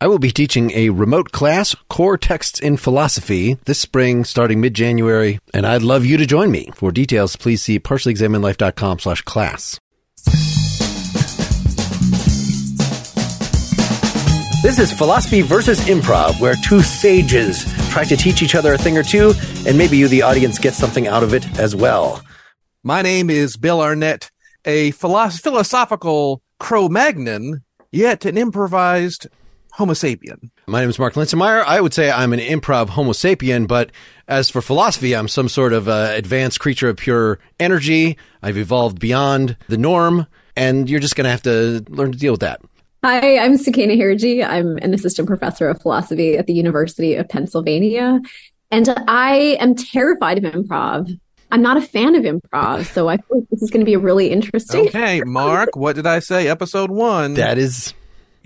I will be teaching a remote class, Core Texts in Philosophy, this spring starting mid-January, and I'd love you to join me. For details, please see partiallyexaminedlife.com slash class. This is Philosophy versus Improv, where two sages try to teach each other a thing or two, and maybe you, the audience, get something out of it as well. My name is Bill Arnett, a philosoph- philosophical Cro-Magnon, yet an improvised Homo sapien. My name is Mark Linsenmayer. I would say I'm an improv Homo sapien, but as for philosophy, I'm some sort of uh, advanced creature of pure energy. I've evolved beyond the norm, and you're just going to have to learn to deal with that. Hi, I'm Sukaina Hirji. I'm an assistant professor of philosophy at the University of Pennsylvania, and I am terrified of improv. I'm not a fan of improv, so I feel like this is going to be really interesting. Okay, Mark, what did I say? Episode one. That is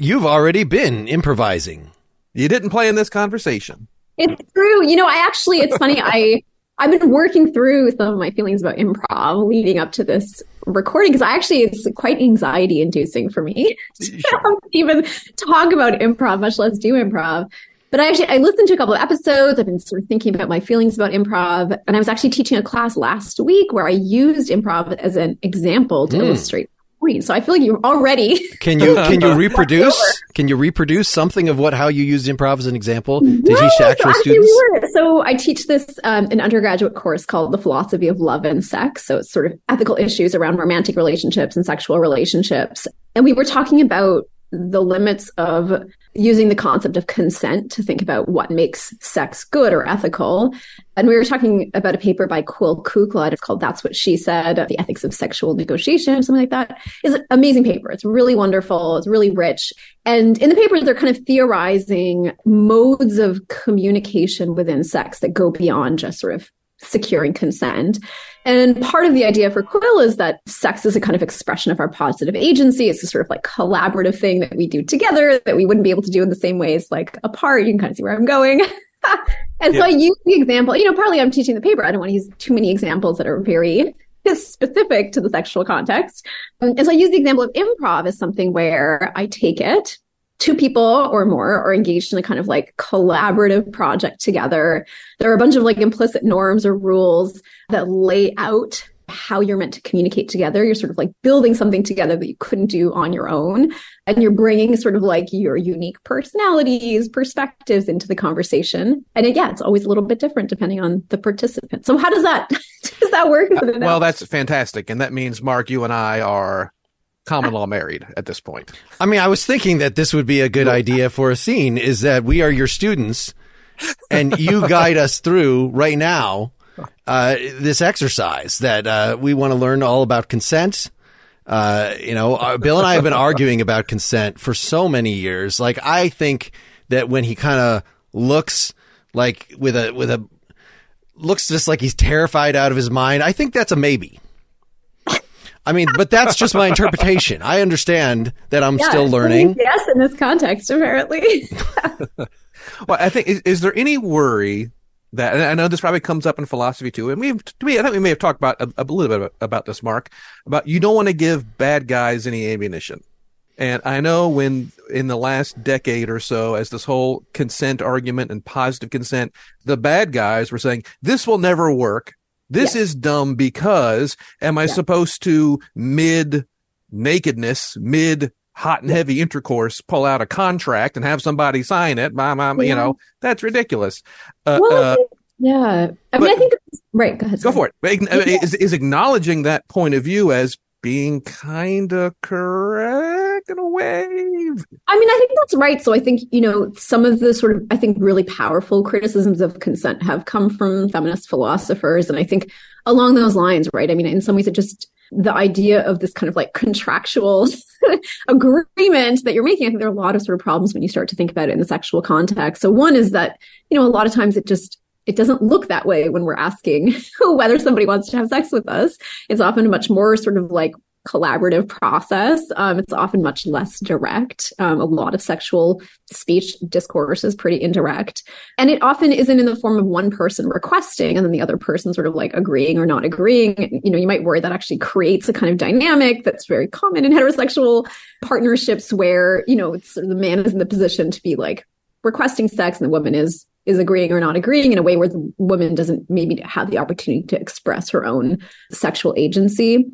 You've already been improvising. You didn't play in this conversation. It's true. You know, I actually, it's funny. I I've been working through some of my feelings about improv leading up to this recording because I actually it's quite anxiety inducing for me to even talk about improv, much less do improv. But I actually I listened to a couple of episodes. I've been sort of thinking about my feelings about improv, and I was actually teaching a class last week where I used improv as an example to mm. illustrate point. So I feel like you're already. Can you can you reproduce? can you reproduce something of what how you used improv as an example to no, teach actual so students? So I teach this um, an undergraduate course called the philosophy of love and sex. So it's sort of ethical issues around romantic relationships and sexual relationships. And we were talking about the limits of using the concept of consent to think about what makes sex good or ethical. And we were talking about a paper by Quill Kukla. It's called That's What She Said, The Ethics of Sexual Negotiation, or something like that. It's an amazing paper. It's really wonderful. It's really rich. And in the paper, they're kind of theorizing modes of communication within sex that go beyond just sort of securing consent. And part of the idea for Quill is that sex is a kind of expression of our positive agency. It's a sort of like collaborative thing that we do together that we wouldn't be able to do in the same ways like apart. You can kind of see where I'm going. and yeah. so I use the example, you know, partly I'm teaching the paper. I don't want to use too many examples that are very specific to the sexual context. Um, and so I use the example of improv as something where I take it two people or more are engaged in a kind of like collaborative project together. There are a bunch of like implicit norms or rules that lay out how you're meant to communicate together. You're sort of like building something together that you couldn't do on your own. And you're bringing sort of like your unique personalities, perspectives into the conversation. And it, yeah, it's always a little bit different depending on the participant. So how does that, does that work? Uh, well, that's fantastic. And that means Mark, you and I are common law married at this point. I mean, I was thinking that this would be a good idea for a scene is that we are your students and you guide us through right now uh, this exercise that uh, we want to learn all about consent. Uh, you know, uh, Bill and I have been arguing about consent for so many years. Like, I think that when he kind of looks like with a, with a, looks just like he's terrified out of his mind, I think that's a maybe. I mean, but that's just my interpretation. I understand that I'm yeah, still learning. Yes, in this context, apparently. well, I think is, is, there any worry that I know this probably comes up in philosophy too, and we've to me, I think we may have talked about a, a little bit about this, Mark, about you don't want to give bad guys any ammunition. And I know when in the last decade or so, as this whole consent argument and positive consent, the bad guys were saying this will never work this is dumb because am I supposed to mid nakedness, mid hot and heavy intercourse, pull out a contract and have somebody sign it? My, my, yeah. you know, that's ridiculous. Uh, well, uh, yeah. I mean, I think, right. Go ahead. Go for it. Is, is acknowledging that point of view as being kind of correct in a way. I mean, I think that's right. So I think, you know, some of the sort of, I think, really powerful criticisms of consent have come from feminist philosophers. And I think along those lines, right? I mean, in some ways, it just, the idea of this kind of like contractual agreement that you're making, I think there are a lot of sort of problems when you start to think about it in the sexual context. So one is that, you know, a lot of times it just, it doesn't look that way when we're asking whether somebody wants to have sex with us. It's often a much more sort of like collaborative process. Um, it's often much less direct. Um, a lot of sexual speech discourse is pretty indirect. And it often isn't in the form of one person requesting and then the other person sort of like agreeing or not agreeing. You know, you might worry that actually creates a kind of dynamic that's very common in heterosexual partnerships where, you know, it's sort of the man is in the position to be like requesting sex and the woman is is agreeing or not agreeing in a way where the woman doesn't maybe have the opportunity to express her own sexual agency.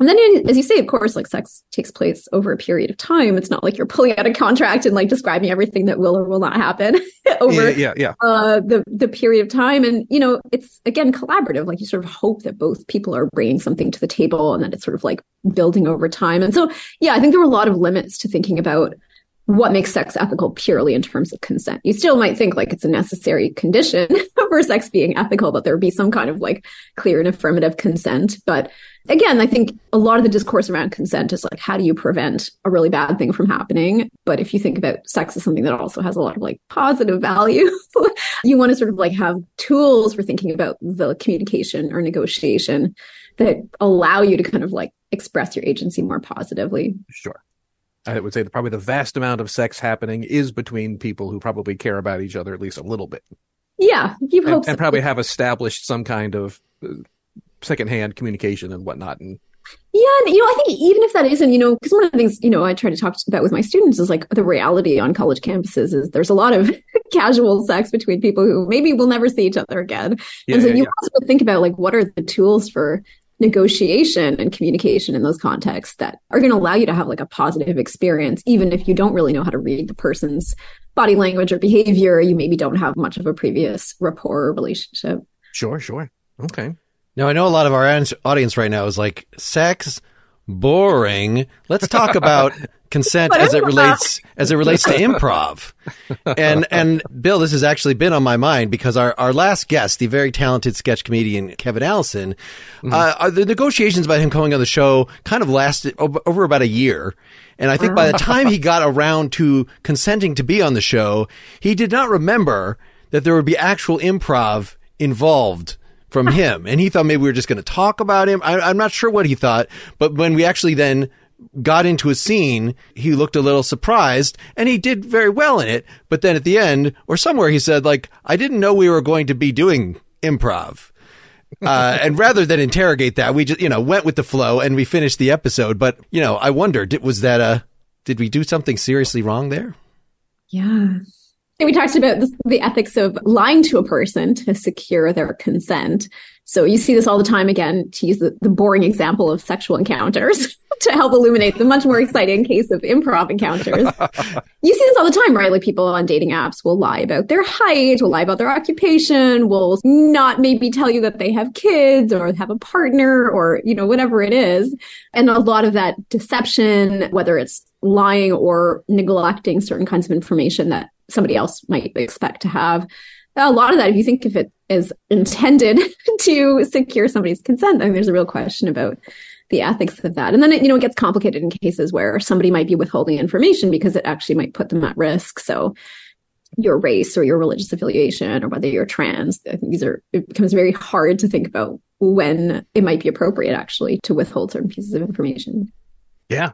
And then, as you say, of course, like sex takes place over a period of time. It's not like you're pulling out a contract and like describing everything that will or will not happen over yeah, yeah, yeah. Uh, the the period of time. And you know, it's again collaborative. Like you sort of hope that both people are bringing something to the table, and that it's sort of like building over time. And so, yeah, I think there were a lot of limits to thinking about what makes sex ethical purely in terms of consent. You still might think like it's a necessary condition for sex being ethical that there be some kind of like clear and affirmative consent. But again, I think a lot of the discourse around consent is like, how do you prevent a really bad thing from happening? But if you think about sex as something that also has a lot of like positive value, you want to sort of like have tools for thinking about the communication or negotiation that allow you to kind of like express your agency more positively. Sure. I would say that probably the vast amount of sex happening is between people who probably care about each other at least a little bit. Yeah, you hope and, so. and probably have established some kind of uh, secondhand communication and whatnot. And Yeah, and, you know, I think even if that isn't, you know, because one of the things, you know, I try to talk about with my students is like the reality on college campuses is there's a lot of casual sex between people who maybe will never see each other again. Yeah, and so yeah, you yeah. also think about like what are the tools for negotiation and communication in those contexts that are going to allow you to have like a positive experience, even if you don't really know how to read the person's body language or behavior. You maybe don't have much of a previous rapport or relationship. sure, sure. Okay. Now I know a lot of our audience right now is like sex boring. Let's talk about consent as it relates as it relates to improv. And and Bill, this has actually been on my mind because our, our last guest, the very talented sketch comedian Kevin Allison, uh, uh, the negotiations about him coming on the show kind of lasted over about a year. And I think by the time he got around to consenting to be on the show, he did not remember that there would be actual improv involved from him. And he thought maybe we were just going to talk about him. I, I'm not sure what he thought, but when we actually then got into a scene, he looked a little surprised and he did very well in it. But then at the end or somewhere he said like, I didn't know we were going to be doing improv. Uh, and rather than interrogate that, we just, you know, went with the flow and we finished the episode. But, you know, I wonder, did, was that a, did we do something seriously wrong there? Yeah. We talked about this, the ethics of lying to a person to secure their consent. So you see this all the time again, to use the, the boring example of sexual encounters to help illuminate the much more exciting case of improv encounters. you see this all the time, right? Like people on dating apps will lie about their height, will lie about their occupation, will not maybe tell you that they have kids or have a partner or, you know, whatever it is. And a lot of that deception, whether it's lying or neglecting certain kinds of information that somebody else might expect to have. A lot of that, if you think if it is intended to secure somebody's consent, I think there's a real question about the ethics of that. And then it, you know, it gets complicated in cases where somebody might be withholding information because it actually might put them at risk. So your race or your religious affiliation or whether you're trans, I think these are, it becomes very hard to think about when it might be appropriate actually to withhold certain pieces of information. Yeah.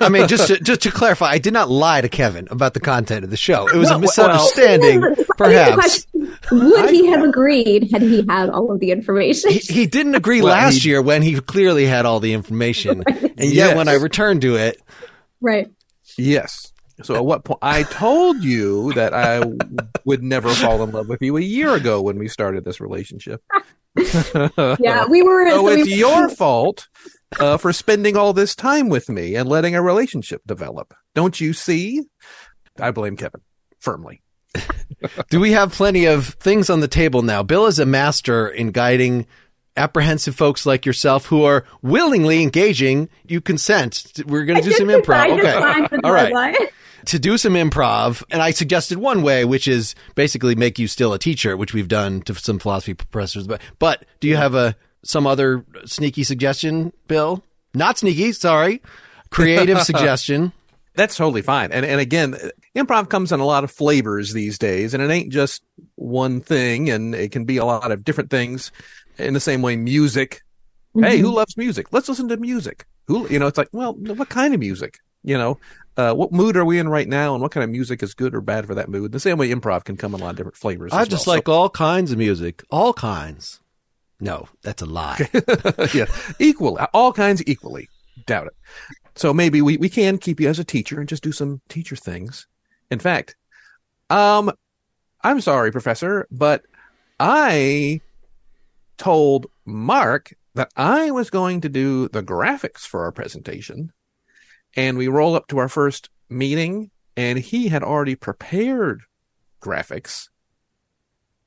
I mean, just to, just to clarify, I did not lie to Kevin about the content of the show. It was Well, a misunderstanding, I think the perhaps. would he have agreed had he had all of the information? He, he didn't agree Well, last he- year when he clearly had all the information, and yet Yes. when I returned to it, right. Yes. So at what point I told you that I would never fall in love with you a year ago when we started this relationship. Yeah, we were. So so it's we- your fault uh, for spending all this time with me and letting a relationship develop. Don't you see? I blame Kevin firmly. do we have plenty of things on the table now? Bill is a master in guiding apprehensive folks like yourself who are willingly engaging. You consent. We're going to do some improv. Okay, all right. deadline. to do some improv, and I suggested one way, which is basically make you still a teacher, which we've done to some philosophy professors. But but do you have a some other sneaky suggestion, Bill? Not sneaky, sorry. Creative suggestion. That's totally fine. And and again, improv comes in a lot of flavors these days, and it ain't just one thing, and it can be a lot of different things. In the same way, music. Hey, who loves music? Let's listen to music. Who, you know, it's like, well, what kind of music? You know, uh, what mood are we in right now, and what kind of music is good or bad for that mood? The same way improv can come in a lot of different flavors. I as just well. like all kinds of music, all kinds. No, that's a lie. Yeah, equal, all kinds equally. Doubt it. So maybe we, we can keep you as a teacher and just do some teacher things. In fact, um, I'm sorry, Professor, but I told Mark that I was going to do the graphics for our presentation. And we roll up to our first meeting, and he had already prepared graphics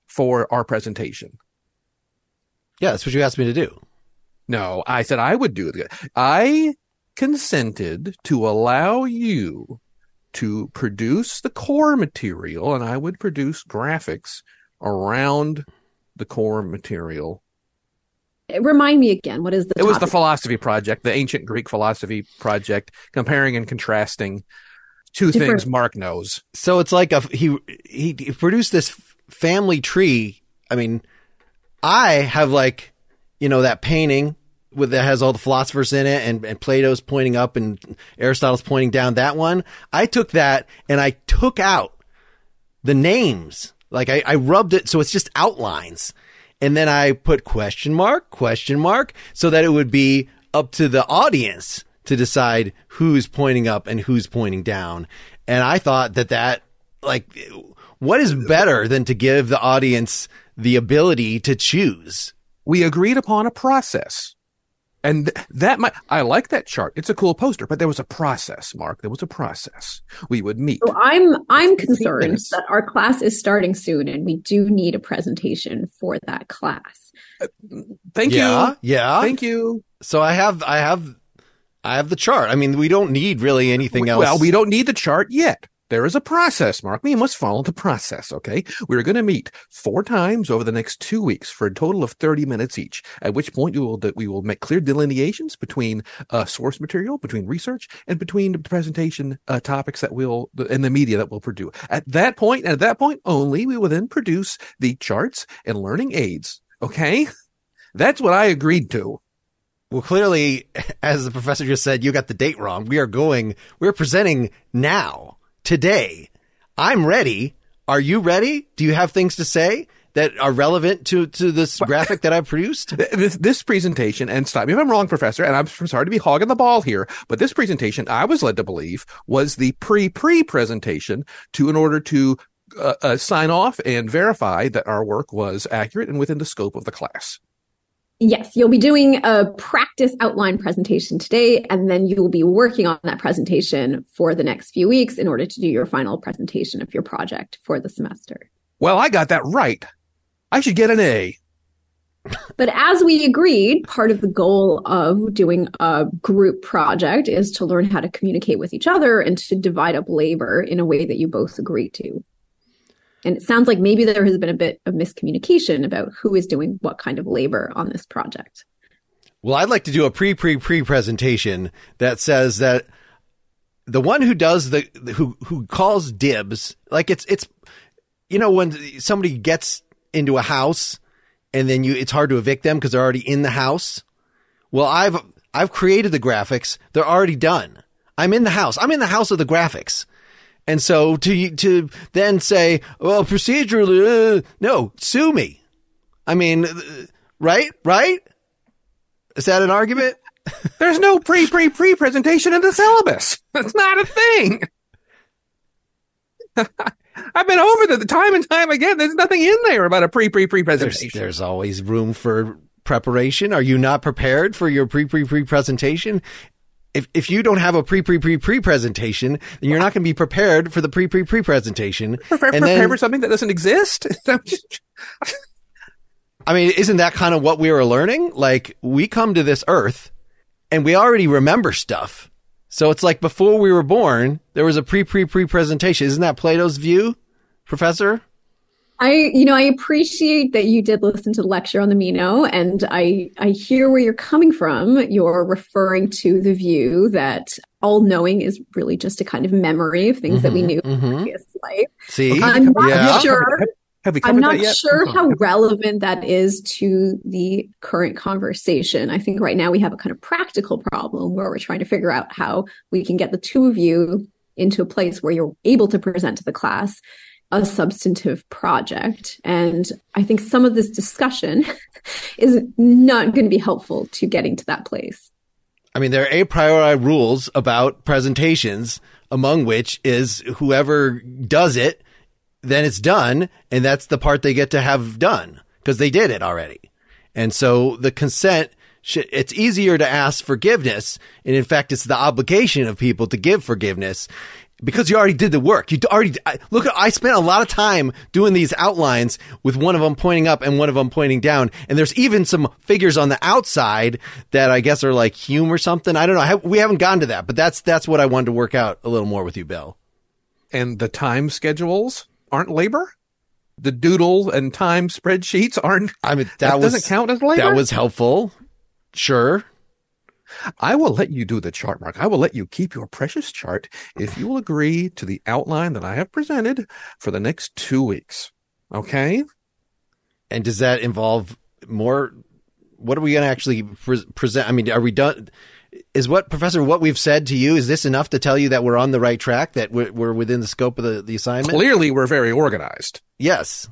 for our presentation. Yeah, that's what you asked me to do. No, I said I would do it. I consented to allow you to produce the core material, and I would produce graphics around the core material. Remind me again, what is the It was the philosophy project, the ancient Greek philosophy project, comparing and contrasting two Different- things Mark knows. So it's like a he he he produced this family tree. I mean, I have like you know that painting with that has all the philosophers in it and, and Plato's pointing up and Aristotle's pointing down. That one, I took that and I took out the names. Like I, I rubbed it so it's just outlines. And then I put question mark, question mark, so that it would be up to the audience to decide who's pointing up and who's pointing down. And I thought that that, like, what is better than to give the audience the ability to choose? We agreed upon a process. And th- that might, I like that chart. It's a cool poster, but there was a process, Mark. There was a process. We would meet. So I'm I'm concerned minutes. that our class is starting soon and we do need a presentation for that class. Uh, thank yeah, you. yeah. Thank you. so I have, I have, I have the chart. I mean, we don't need really anything else. Well, we don't need the chart yet. There is a process, Mark. We must follow the process, okay? We're going to meet four times over the next two weeks for a total of 30 minutes each, at which point we will, we will make clear delineations between uh, source material, between research, and between the presentation uh, topics that we'll, and the media that we'll produce. At that point, at that point only, we will then produce the charts and learning aids, okay? That's what I agreed to. Well, clearly, as the professor just said, you got the date wrong. We are going, we're presenting now, today. I'm ready. Are you ready? Do you have things to say that are relevant to, to this graphic that I produced? this, this presentation, and stop me if I'm wrong, Professor, and I'm sorry to be hogging the ball here, but this presentation, I was led to believe, was the pre-pre presentation to in order to uh, uh, sign off and verify that our work was accurate and within the scope of the class. Yes, you'll be doing a practice outline presentation today, and then you will be working on that presentation for the next few weeks in order to do your final presentation of your project for the semester. Well, I got that right. I should get an A. But as we agreed, part of the goal of doing a group project is to learn how to communicate with each other and to divide up labor in a way that you both agree to. And it sounds like maybe there has been a bit of miscommunication about who is doing what kind of labor on this project. Well, I'd like to do a pre pre pre presentation that says that the one who does the who who calls dibs, like it's it's you know when somebody gets into a house and then you it's hard to evict them because they're already in the house. Well, I've I've created the graphics; they're already done. I'm in the house. I'm in the house of the graphics. And so to to then say, well, procedurally, uh, no, sue me. I mean, uh, right, right? Is that an argument? There's no pre-pre-pre presentation in the syllabus. That's not a thing. I've been over the time and time again. There's nothing in there about a pre-pre-pre There's, presentation. there's always room for preparation. Are you not prepared for your pre pre pre presentation? If if you don't have a pre pre pre pre presentation, then you're not going to be prepared for the pre pre pre presentation. Prepare, And prepare then- for something that doesn't exist. I mean, isn't that kind of what we were learning? Like we come to this earth and we already remember stuff. So it's like before we were born, there was a pre pre pre presentation. Isn't that Plato's view, Professor? I, you know, I appreciate that you did listen to the lecture on the Meno, and I, I hear where you're coming from. You're referring to the view that all knowing is really just a kind of memory of things that we Mhm, knew in mhm. previous life. See, I'm not Yeah. sure. Have we covered I'm not that yet? sure how relevant that is to the current conversation. I think right now we have a kind of practical problem where we're trying to figure out how we can get the two of you into a place where you're able to present to the class a substantive project. And I think some of this discussion is not going to be helpful to getting to that place. I mean, there are a priori rules about presentations, among which is whoever does it, then it's done. And that's the part they get to have done because they did it already. And so the consent, it's easier to ask forgiveness. And in fact, it's the obligation of people to give forgiveness because you already did the work. You already I, look. I spent a lot of time doing these outlines with one of them pointing up and one of them pointing down. And there's even some figures on the outside that I guess are like Hume or something. I don't know. I we haven't gone to that, but that's that's what I wanted to work out a little more with you, Bill. And the time schedules aren't labor. The doodle and time spreadsheets aren't. I mean, that, That, was doesn't count as labor. that was helpful. Sure. I will let you do the chart, Mark. I will let you keep your precious chart if you will agree to the outline that I have presented for the next two weeks. Okay. And does that involve more? What are we going to actually pre- present? I mean, are we done? Is what Professor, what we've said to you, is this enough to tell you that we're on the right track, that we're, we're within the scope of the, the assignment? Clearly, we're very organized. Yes.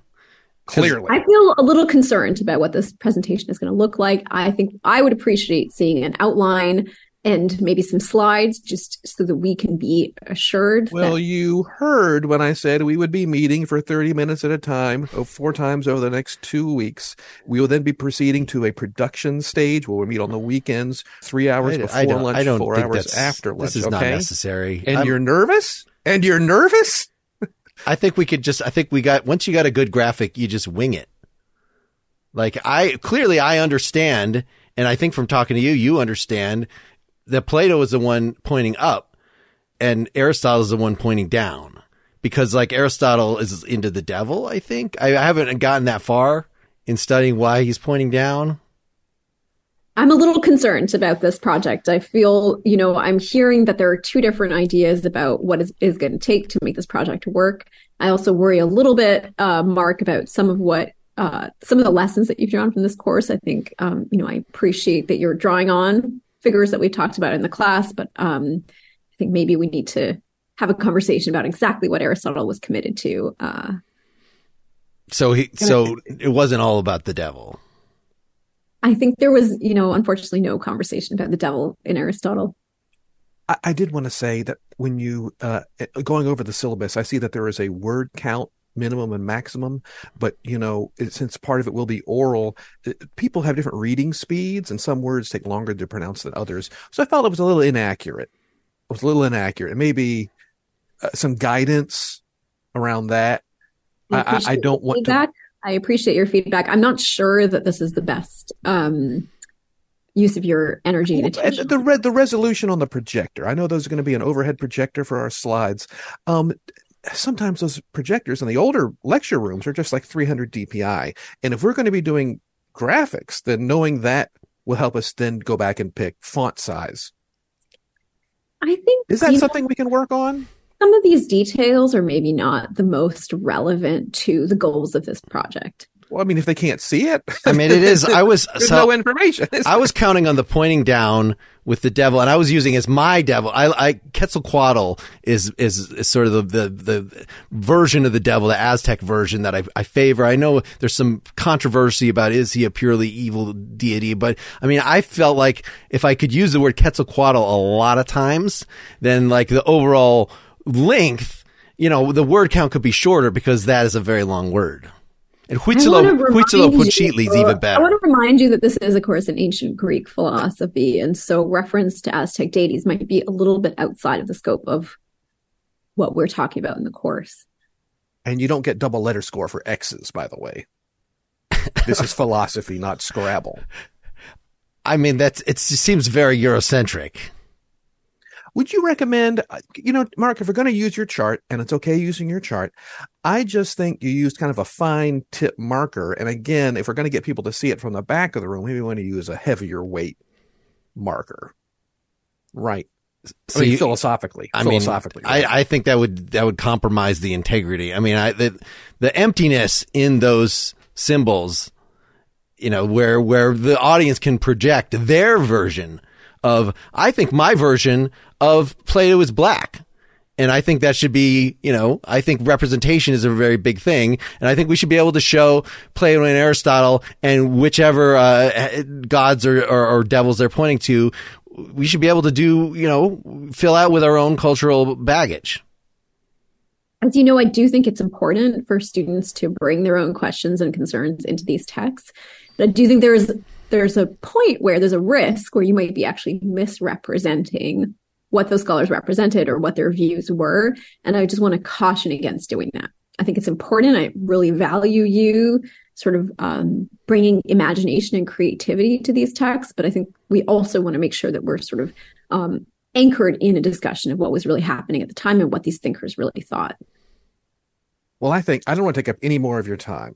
Clearly. I feel a little concerned about what this presentation is going to look like. I think I would appreciate seeing an outline and maybe some slides just so that we can be assured Well, that you heard when I said we would be meeting for 30 minutes at a time, oh, four times over the next two weeks. We will then be proceeding to a production stage where we meet on the weekends, three hours I, before I don't, lunch, I don't four hours after lunch. This is okay? not necessary. And I'm- you're nervous? And you're nervous? I think we could just, I think we got, once you got a good graphic, you just wing it. Like I, clearly I understand. And I think from talking to you, you understand that Plato is the one pointing up and Aristotle is the one pointing down because like Aristotle is into the devil. I think I, I haven't gotten that far in studying why he's pointing down. I'm a little concerned about this project. I feel, you know, I'm hearing that there are two different ideas about what is, is going to take to make this project work. I also worry a little bit, uh, Mark, about some of what, uh, some of the lessons that you've drawn from this course. I think, um, you know, I appreciate that you're drawing on figures that we've talked about in the class, but um, I think maybe we need to have a conversation about exactly what Aristotle was committed to. Uh, So he, so it wasn't all about the devil. I think there was, you know, unfortunately no conversation about the devil in Aristotle. I, I did want to say that when you, uh, going over the syllabus, I see that there is a word count minimum and maximum but you know it, since part of it will be oral it, people have different reading speeds and some words take longer to pronounce than others so i felt it was a little inaccurate it was a little inaccurate And maybe uh, some guidance around that I, I, I don't want to. I appreciate your feedback. I'm not sure that this is the best um, use of your energy and attention. the re- the resolution on the projector. I know those are going to be an overhead projector for our slides. Um, sometimes those projectors in the older lecture rooms are just like 300 dpi, and if we're going to be doing graphics, then knowing that will help us then go back and pick font size. I think Is that you know, something we can work on? Some of these details are maybe not the most relevant to the goals of this project. Well, I mean, if they can't see it, I mean, it is. I was so no information. I was counting on the pointing down with the devil, and I was using as my devil. I, I Quetzalcoatl is, is is sort of the, the the version of the devil, the Aztec version that I, I favor. I know there's some controversy about is he a purely evil deity, but I mean, I felt like if I could use the word Quetzalcoatl a lot of times, then like the overall length, you know, the word count could be shorter because that is a very long word. And I wanna Huitzilopochtli is even better. I want to remind you that this is, of course, an ancient Greek philosophy, and so reference to Aztec deities might be a little bit outside of the scope of what we're talking about in the course. and you don't get double letter score for X's, by the way. This is philosophy, not Scrabble. I mean, that's it seems very Eurocentric. Would you recommend, uh, you know, Mark, if we're going to use your chart and it's okay using your chart, I just think you used kind of a fine tip marker. And again, if we're going to get people to see it from the back of the room, maybe we want to use a heavier weight marker. Right I mean, philosophically. I philosophically, mean, right? I, I think that would that would compromise the integrity. I mean, I, the the emptiness in those symbols, you know, where where the audience can project their version of. I think my version of Plato is black. And I think that should be, you know, I think representation is a very big thing. And I think we should be able to show Plato and Aristotle and whichever uh, gods or, or, or devils they're pointing to, we should be able to do, you know, fill out with our own cultural baggage. As you know, I do think it's important for students to bring their own questions and concerns into these texts. But I do think there's there's a point where there's a risk where you might be actually misrepresenting what those scholars represented or what their views were. And I just want to caution against doing that. I think it's important. I really value you sort of um, bringing imagination and creativity to these texts, but I think we also want to make sure that we're sort of um, anchored in a discussion of what was really happening at the time and what these thinkers really thought. Well, I think I don't want to take up any more of your time,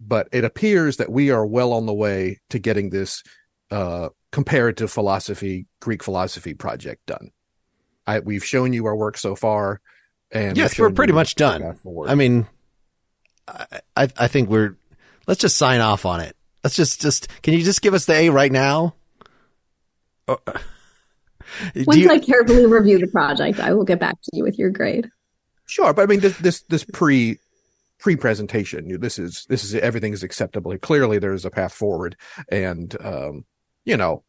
but it appears that we are well on the way to getting this uh, comparative philosophy, Greek philosophy project done. I, we've shown you our work so far, and yes, we're pretty much done. I mean, I, I think we're. Let's just sign off on it. Let's just just. Can you just give us the A right now? Uh, Once you, I carefully review the project, I will get back to you with your grade. Sure, but I mean this this this pre pre presentation. This is this is everything is acceptable. Clearly, there is a path forward, and um, you know,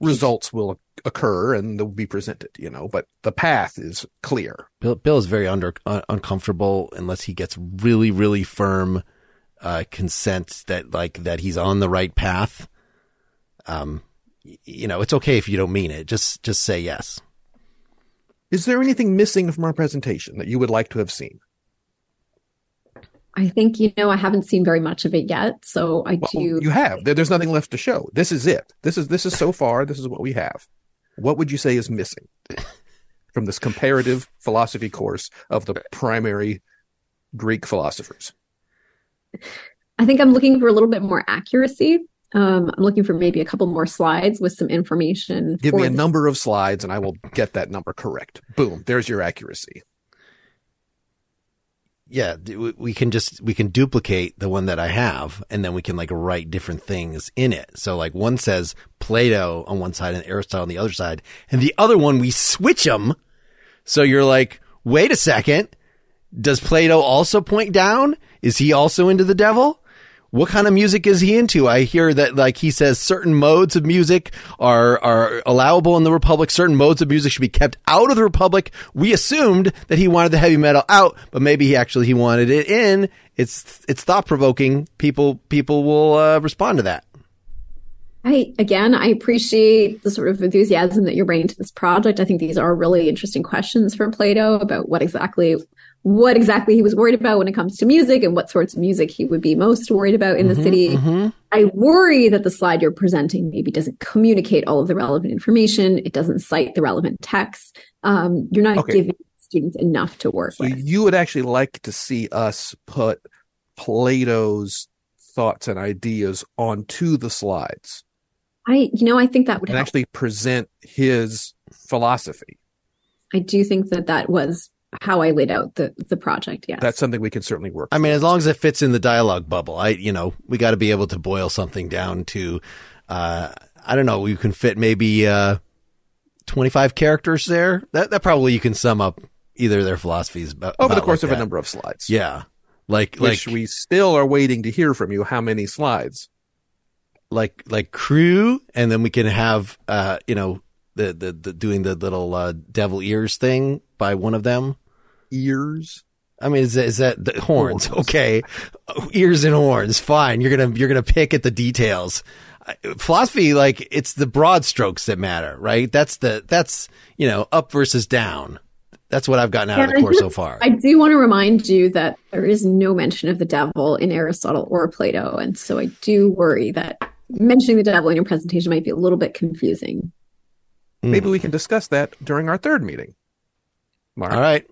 results will occur and they'll be presented, you know, but the path is clear. Bill, Bill is very under uh, uncomfortable unless he gets really, really firm uh, consent that like that he's on the right path. Um, you know, it's okay if you don't mean it. Just just say yes. Is there anything missing from our presentation that you would like to have seen? I think, you know, I haven't seen very much of it yet. So I well, do. You have. There's nothing left to show. This is it. This is, this is so far, this is what we have. What would you say is missing from this comparative philosophy course of the primary Greek philosophers? I think I'm looking for a little bit more accuracy. Um, I'm looking for maybe a couple more slides with some information. Give me a number of slides and I will get that number correct. Boom. There's your accuracy yeah, we can just, we can duplicate the one that I have and then we can like write different things in it. So like one says Plato on one side and Aristotle on the other side and the other one we switch them. So you're like, wait a second. Does Plato also point down? Is he also into the devil? What kind of music is he into? I hear that like he says certain modes of music are are allowable in the Republic. Certain modes of music should be kept out of the Republic. We assumed that he wanted the heavy metal out, but maybe he actually he wanted it in. It's it's thought provoking. People people will uh, respond to that. I again, I appreciate the sort of enthusiasm that you're bringing to this project. I think these are really interesting questions from Plato about what exactly what exactly he was worried about when it comes to music and what sorts of music he would be most worried about in mm-hmm, the city. Mm-hmm. I worry that the slide you're presenting maybe doesn't communicate all of the relevant information. It doesn't cite the relevant texts. Um, you're not okay. giving students enough to work so with. You would actually like to see us put Plato's thoughts and ideas onto the slides. I, you know, I think that would actually present his philosophy. I do think that that was how I laid out the the project. Yes, that's something we can certainly work. I mean, as long as it fits in the dialogue bubble, I you know we got to be able to boil something down to, uh, I don't know, you can fit maybe uh, twenty five characters there. That that probably you can sum up either their philosophies about, over the course like of that. a number of slides. Yeah, like which like we still are waiting to hear from you. How many slides? Like like crew, and then we can have uh you know the, the, the doing the little uh, devil ears thing by one of them. Ears. I mean, is that, is that the horns? horns? Okay, ears and horns. Fine. You're gonna you're gonna pick at the details. Philosophy, like it's the broad strokes that matter, right? That's the that's you know up versus down. That's what I've gotten out yeah, of the course so far. I do want to remind you that there is no mention of the devil in Aristotle or Plato, and so I do worry that mentioning the devil in your presentation might be a little bit confusing. Maybe mm. we can discuss that during our third meeting. Mark. All right.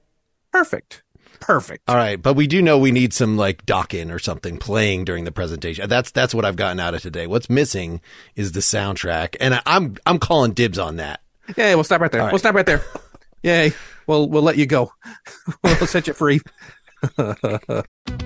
Perfect. Perfect. All right, but we do know we need some like Dokken or something playing during the presentation. That's that's what I've gotten out of today. What's missing is the soundtrack, and I'm I'm calling dibs on that. Yeah, we'll stop right there. All right. We'll stop right there. Yay. We'll we'll let you go. we'll set you free.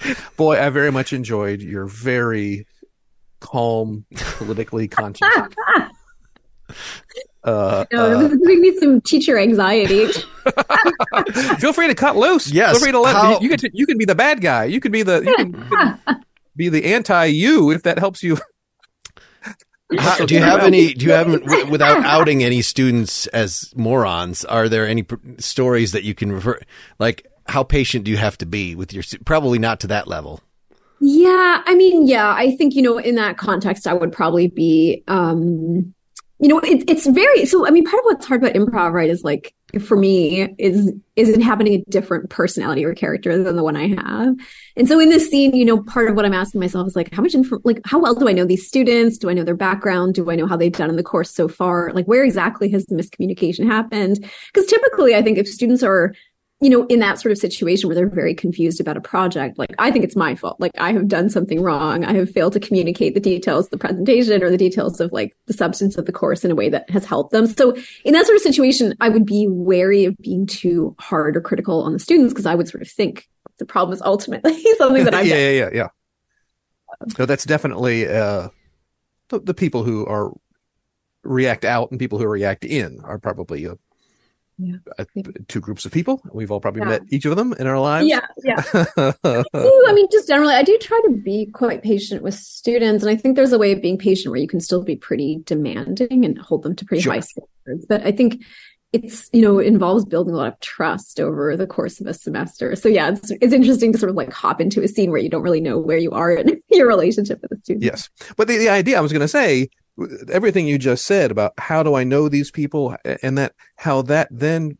Boy, I very much enjoyed your very calm, politically conscious. Uh, No, this is giving me some teacher anxiety. feel free to cut loose. Yes, Feel free to let how- you can you can be the bad guy. You can be the you can, you can be the anti you if that helps you. How, do you have any? Do you have w- without outing any students as morons? Are there any pr- stories that you can refer? Like, how patient do you have to be with your? Probably not to that level. Yeah, I mean, yeah, I think, you know, in that context, I would probably be, um, you know, it, it's very, so, I mean, part of what's hard about improv, right, is like, for me, is, is inhabiting a different personality or character than the one I have. And so in this scene, you know, part of what I'm asking myself is like, how much, info, like, how well do I know these students? Do I know their background? Do I know how they've done in the course so far? Like, where exactly has the miscommunication happened? Because typically, I think if students are, you know, in that sort of situation where they're very confused about a project, like I think it's my fault. Like I have done something wrong. I have failed to communicate the details of the presentation or the details of like the substance of the course in a way that has helped them. So in that sort of situation, I would be wary of being too hard or critical on the students because I would sort of think the problem is ultimately something that I've yeah, yeah, yeah, yeah. So that's definitely uh, the, the people who are react out and people who react in are probably uh, Yeah. uh, two groups of people. We've all probably Yeah. met each of them in our lives. Yeah, yeah. do, I mean, just generally, I do try to be quite patient with students. And I think there's a way of being patient where you can still be pretty demanding and hold them to pretty Sure. high standards. But I think it's, you know, it involves building a lot of trust over the course of a semester. So yeah, it's, it's interesting to sort of like hop into a scene where you don't really know where you are in your relationship with the student. Yes. But the, the idea I was going to say, everything you just said about how do I know these people and that how that then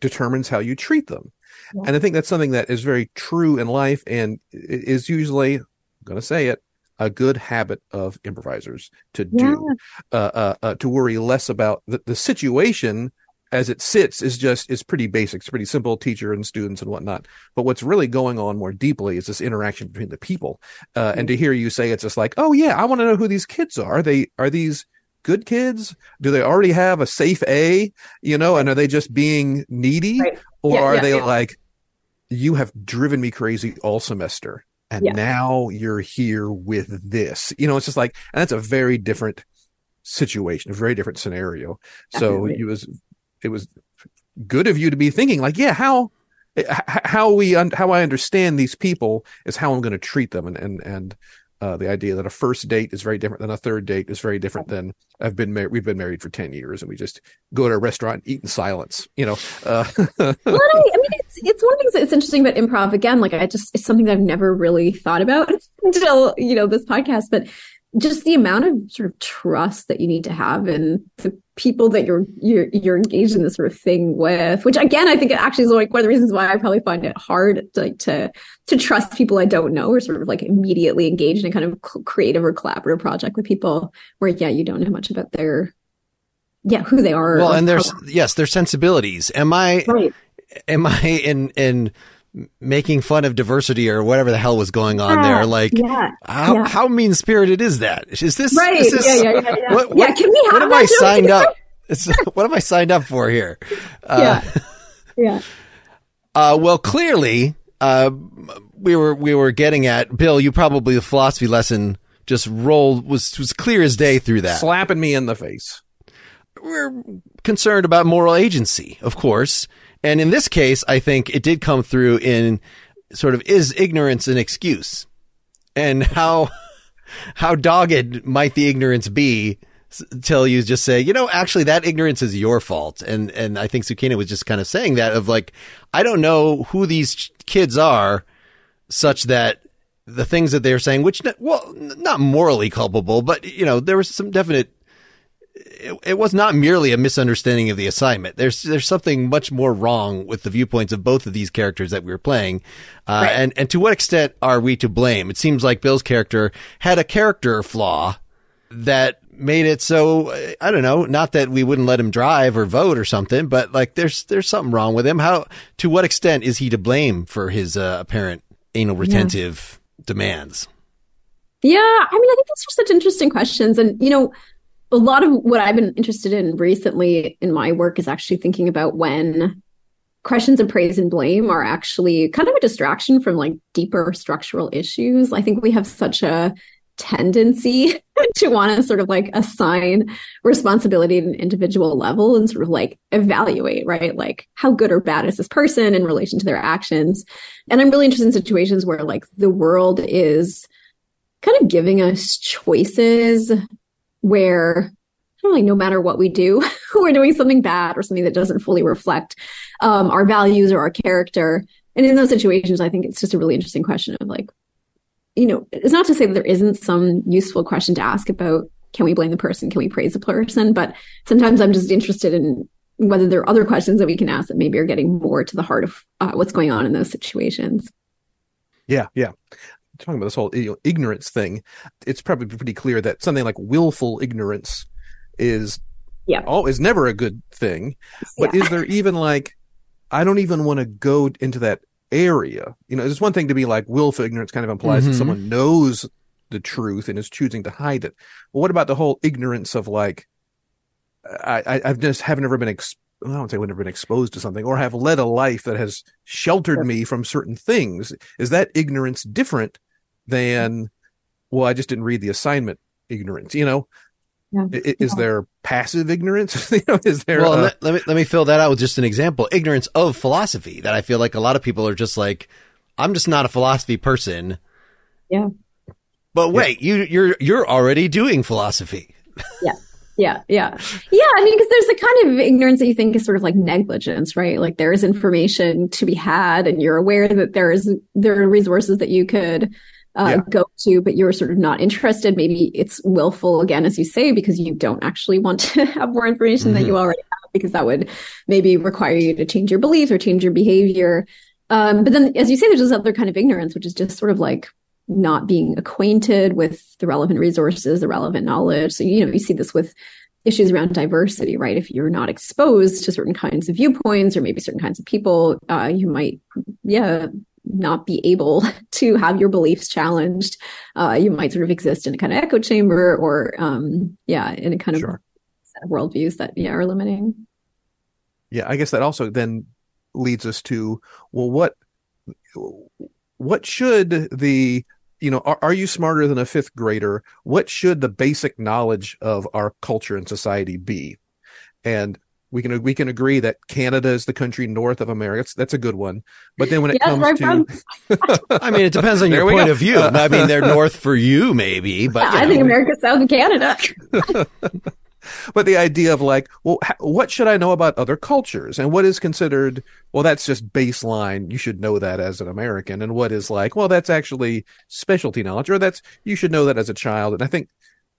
determines how you treat them. Yeah. And I think that's something that is very true in life and is usually, I'm going to say it, a good habit of improvisers to do, uh, uh, uh, to worry less about the, the situation as it sits is just is pretty basic. It's pretty simple, teacher and students and whatnot. But what's really going on more deeply is this interaction between the people. Uh, and to hear you say it's just like, oh yeah, I want to know who these kids are. Are they are these good kids? Do they already have a safe A? You know, and are they just being needy, Right. or Yeah, are yeah, they yeah. like, you have driven me crazy all semester, and now you're here with this? You know, it's just like, and that's a very different situation, a very different scenario. So Definitely. it was it was good of you to be thinking like, yeah, how how we how I understand these people is how I'm going to treat them, and and and uh, the idea that a first date is very different than a third date is very different than I've been married. We've been married for ten years, and we just go to a restaurant and eat in silence. You know, uh, well, I, I mean, it's it's one of the things that's interesting about improv. Again, like I just it's something that I've never really thought about until you know this podcast. But just the amount of sort of trust that you need to have in the people that you're you're you're engaged in this sort of thing with, which again, I think it actually is like one of the reasons why I probably find it hard like to to trust people I don't know or sort of like immediately engage in a kind of creative or collaborative project with people where yeah, you don't know much about their yeah who they are. Well, and there's yes, their sensibilities. Am I right. am I in in making fun of diversity or whatever the hell was going on Yeah, there? Like, yeah. how yeah. how mean spirited is that? Is this Right. Is this, yeah, yeah, yeah, yeah. What, yeah, can we have what am I signed up? It's, what am I signed up for here? Uh, Yeah. Yeah. Uh, well, clearly, uh, we were we were getting at Bill. You probably the philosophy lesson just rolled was was clear as day through that. slapping me in the face. we're concerned about moral agency, of course. And in this case, I think it did come through in sort of is ignorance an excuse? And how, how dogged might the ignorance be till you just say, you know, actually that ignorance is your fault. And, and I think Sukaina was just kind of saying that of like, I don't know who these kids are such that the things that they're saying, which, well, not morally culpable, but you know, there was some definite it, it, was not merely a misunderstanding of the assignment. There's there's something much more wrong with the viewpoints of both of these characters that we were playing, uh, right. and and to what extent are we to blame? It seems like Bill's character had a character flaw that made it so I don't know. Not that we wouldn't let him drive or vote or something, but like there's there's something wrong with him. How to what extent is he to blame for his uh, apparent anal retentive yeah. demands? Yeah, I mean, I think those are such interesting questions, and you know, a lot of what I've been interested in recently in my work is actually thinking about when questions of praise and blame are actually kind of a distraction from like deeper structural issues. I think we have such a tendency to want to sort of like assign responsibility at an individual level and sort of like evaluate, right? Like how good or bad is this person in relation to their actions? And I'm really interested in situations where like the world is kind of giving us choices where like no matter what we do, we're doing something bad or something that doesn't fully reflect um, our values or our character. And in those situations, I think it's just a really interesting question of like, you know, it's not to say that there isn't some useful question to ask about can we blame the person? Can we praise the person? But sometimes I'm just interested in whether there are other questions that we can ask that maybe are getting more to the heart of uh, what's going on in those situations. Yeah, yeah talking about this whole you know, ignorance thing, it's probably pretty clear that something like willful ignorance is yeah oh is never a good thing. But yeah. is there even like I don't even want to go into that area. You know, there's one thing to be like willful ignorance kind of implies mm-hmm. that someone knows the truth and is choosing to hide it. But what about the whole ignorance of like I, I have just haven't ever been ex- I don't say I've never been exposed to something or have led a life that has sheltered me from certain things. Is that ignorance different than, well, I just didn't read the assignment ignorance, you know? Yeah. Is, is there passive ignorance? you know, is there? Well, uh, let, let, me let me fill that out with just an example: ignorance of philosophy. That I feel like a lot of people are just like, I'm just not a philosophy person. Yeah. But wait, yeah. you you're you're already doing philosophy. Yeah. Yeah, yeah, yeah. I mean, because there's a kind of ignorance that you think is sort of like negligence, right? Like there is information to be had, and you're aware that there is there are resources that you could uh, yeah. go to, but you're sort of not interested. Maybe it's willful again, as you say, because you don't actually want to have more information mm-hmm. that you already have, because that would maybe require you to change your beliefs or change your behavior. Um, but then, as you say, there's this other kind of ignorance, which is just sort of like not being acquainted with the relevant resources, the relevant knowledge. So, you know, you see this with issues around diversity, right? If you're not exposed to certain kinds of viewpoints or maybe certain kinds of people, uh, you might, yeah, not be able to have your beliefs challenged. Uh, you might sort of exist in a kind of echo chamber or, um, yeah, in a kind of sure. set of worldviews that, yeah, are limiting. Yeah, I guess that also then leads us to, well, what, what should the you know are, are you smarter than a fifth grader what should the basic knowledge of our culture and society be and we can we can agree that Canada is the country north of America. That's, that's a good one. But then when it yes, comes to, I mean, it depends on your point go. of view. I mean, they're north for you, maybe, but yeah, I think America's south of Canada. But the idea of like, well, what should I know about other cultures, and what is considered? Well, that's just baseline. You should know that as an American, and what is like, well, that's actually specialty knowledge, or that's you should know that as a child. And I think,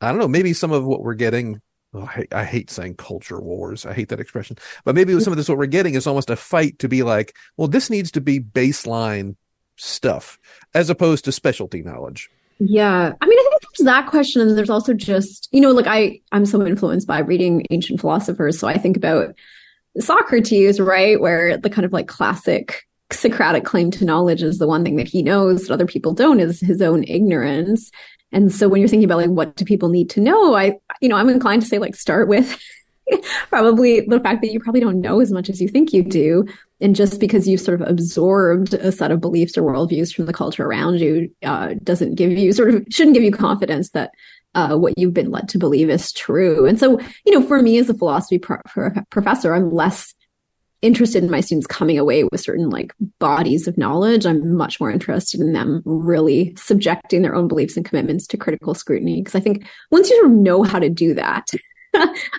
I don't know, maybe some of what we're getting Oh, I, I, hate saying culture wars. I hate that expression. But maybe some of this, what we're getting is almost a fight to be like, well, this needs to be baseline stuff as opposed to specialty knowledge. Yeah. I mean, I think there's that question. And there's also just, you know, like I, I'm so influenced by reading ancient philosophers. So I think about Socrates, right? Where the kind of like classic Socratic claim to knowledge is the one thing that he knows that other people don't is his own ignorance. And so when you're thinking about like what do people need to know, I you know, I'm inclined to say like start with probably the fact that you probably don't know as much as you think you do. And just because you've sort of absorbed a set of beliefs or worldviews from the culture around you uh, doesn't give you sort of shouldn't give you confidence that uh, what you've been led to believe is true. And so, you know, for me as a philosophy pro- professor, I'm less interested in my students coming away with certain like bodies of knowledge. I'm much more interested in them really subjecting their own beliefs and commitments to critical scrutiny. Because I think once you sort of know how to do that,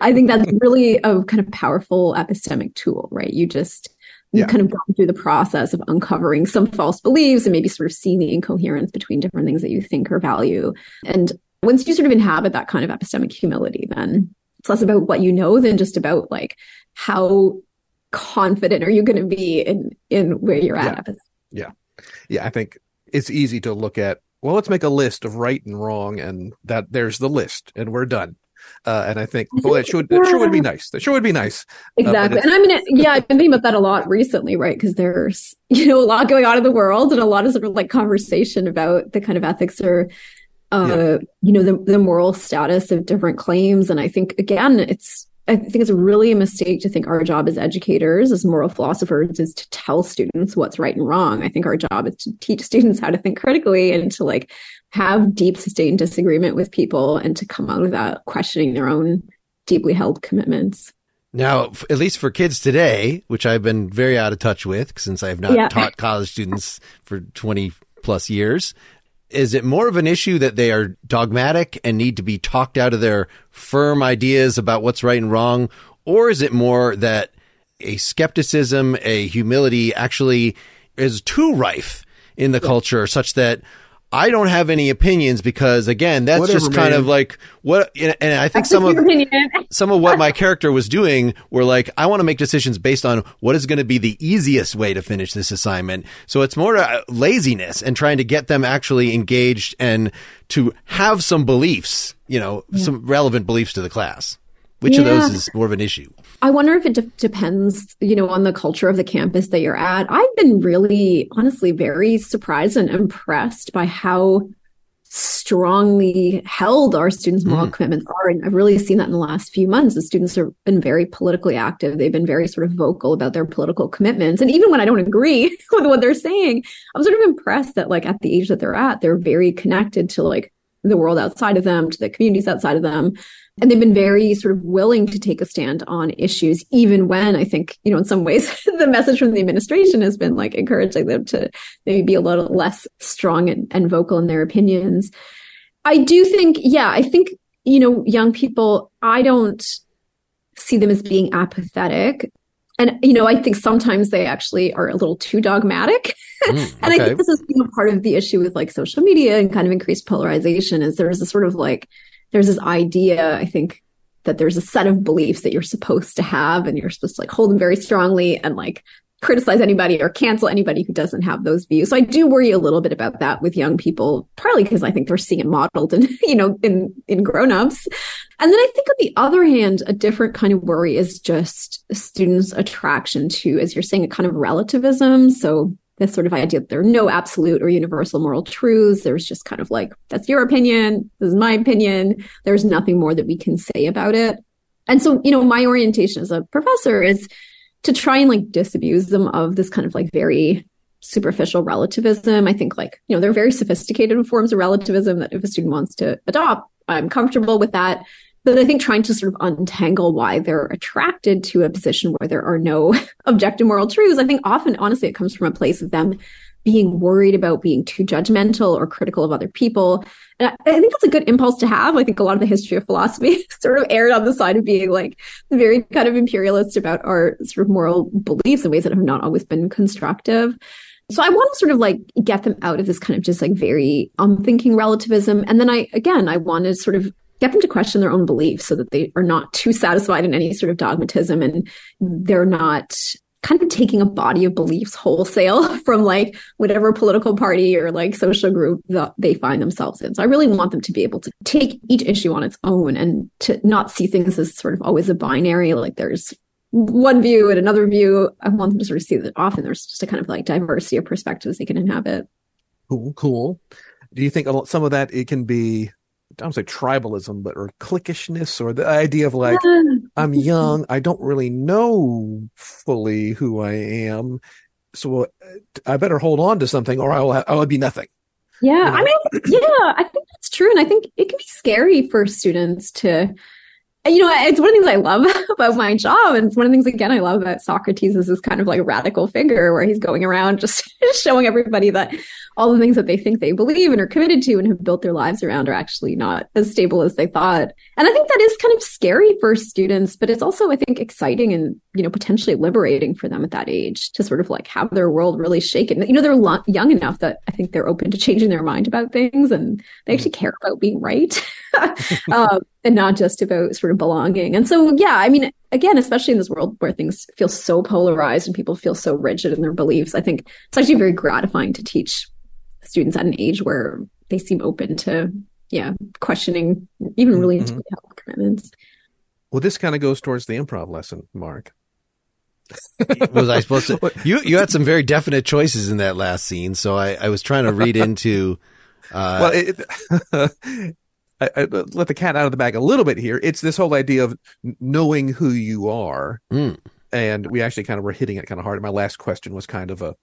I think that's really a kind of powerful epistemic tool, right? You just you yeah. kind of gone through the process of uncovering some false beliefs and maybe sort of seeing the incoherence between different things that you think or value. And once you sort of inhabit that kind of epistemic humility, then it's less about what you know than just about like how confident are you going to be in in where you're at. Yeah. yeah. Yeah. I think it's easy to look at, well, let's make a list of right and wrong and that there's the list and we're done. Uh, and I think, well, that should, that sure would be nice. That sure would be nice. Exactly. Uh, and I mean, yeah, I've been thinking about that a lot recently, right? Because there's, you know, a lot going on in the world and a lot of sort of like conversation about the kind of ethics or, uh, yeah. you know, the, the moral status of different claims. And I think, again, it's, I think it's really a mistake to think our job as educators, as moral philosophers, is to tell students what's right and wrong. I think our job is to teach students how to think critically and to like have deep, sustained disagreement with people and to come out of that questioning their own deeply held commitments. Now, at least for kids today, which I've been very out of touch with since I have not yeah. taught college students for 20 plus years, is it more of an issue that they are dogmatic and need to be talked out of their firm ideas about what's right and wrong? Or is it more that a skepticism, a humility actually is too rife in the culture such that I don't have any opinions because again, that's Whatever, just kind man. of like what, and I think that's some of some of what my character was doing were like, I want to make decisions based on what is going to be the easiest way to finish this assignment. So it's more uh, laziness and trying to get them actually engaged and to have some beliefs, you know, yeah. some relevant beliefs to the class. Which yeah. of those is more of an issue? I wonder if it de- depends, you know, on the culture of the campus that you're at. I've been really, honestly, very surprised and impressed by how strongly held our students' moral mm. commitments are. And I've really seen that in the last few months. The students have been very politically active. They've been very sort of vocal about their political commitments. And even when I don't agree with what they're saying, I'm sort of impressed that like at the age that they're at, they're very connected to like the world outside of them, to the communities outside of them. And they've been very sort of willing to take a stand on issues, even when I think, you know, in some ways, the message from the administration has been like encouraging them to maybe be a little less strong and, and vocal in their opinions. I do think, yeah, I think, you know, young people, I don't see them as being apathetic. And, you know, I think sometimes they actually are a little too dogmatic. Mm, okay. and I think this is you know, part of the issue with like social media and kind of increased polarization is there's a sort of like, there's this idea, I think, that there's a set of beliefs that you're supposed to have and you're supposed to like hold them very strongly and like criticize anybody or cancel anybody who doesn't have those views. So I do worry a little bit about that with young people, partly because I think they're seeing it modeled in, you know, in, in grown-ups. And then I think on the other hand, a different kind of worry is just students' attraction to, as you're saying, a kind of relativism. So this sort of idea that there are no absolute or universal moral truths. There's just kind of like, that's your opinion. This is my opinion. There's nothing more that we can say about it. And so, you know, my orientation as a professor is to try and like disabuse them of this kind of like very superficial relativism. I think like, you know, there are very sophisticated forms of relativism that if a student wants to adopt, I'm comfortable with that. But I think trying to sort of untangle why they're attracted to a position where there are no objective moral truths, I think often, honestly, it comes from a place of them being worried about being too judgmental or critical of other people. And I, think that's a good impulse to have. I think a lot of the history of philosophy sort of erred on the side of being like very kind of imperialist about our sort of moral beliefs in ways that have not always been constructive. So I want to sort of like get them out of this kind of just like very unthinking relativism. And then I, again, I want to sort of get them to question their own beliefs so that they are not too satisfied in any sort of dogmatism and they're not kind of taking a body of beliefs wholesale from like whatever political party or like social group that they find themselves in. So I really want them to be able to take each issue on its own and to not see things as sort of always a binary, like there's one view and another view. I want them to sort of see that often there's just a kind of like diversity of perspectives they can inhabit. Cool, cool. Do you think some of that it can be I don't say tribalism, but or cliquishness or the idea of like, I'm young. I don't really know fully who I am. So uh, I better hold on to something or I'll, I'll be nothing. Yeah. You know? I mean, yeah, I think that's true. And I think it can be scary for students to, you know, it's one of the things I love about my job. And it's one of the things, again, I love about Socrates is this kind of like radical figure where he's going around just showing everybody that all the things that they think they believe and are committed to and have built their lives around are actually not as stable as they thought. And I think that is kind of scary for students, but it's also, I think, exciting and, you know, potentially liberating for them at that age to sort of like have their world really shaken. You know, they're lo- young enough that I think they're open to changing their mind about things and they mm-hmm. actually care about being right. um, and not just about sort of belonging. And so, yeah, I mean, again, especially in this world where things feel so polarized and people feel so rigid in their beliefs, I think it's actually very gratifying to teach students at an age where they seem open to, yeah, questioning even really Mhm. held commitments. Well, this kind of goes towards the improv lesson, Mark. Was I supposed to? You you had some very definite choices in that last scene, so I, I was trying to read into. Uh, well, it, I, I let the cat out of the bag a little bit here. It's this whole idea of knowing who you are, Mm. and we actually kind of were hitting it kind of hard. My last question was kind of a,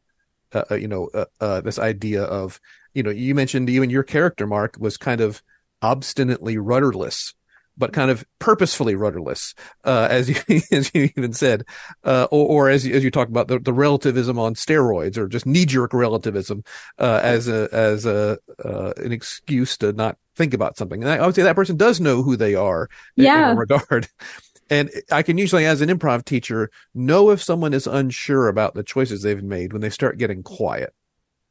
you know, uh, uh, this idea of you know, you mentioned even your character, Mark, was kind of obstinately rudderless. But kind of purposefully rudderless, uh, as you as you even said, uh, or, or as you, as you talked about the, the relativism on steroids, or just knee jerk relativism, uh, as a as a uh, an excuse to not think about something. And I, I would say that person does know who they are in- in, Yeah. a regard. And I can usually, as an improv teacher, know if someone is unsure about the choices they've made when they start getting quiet,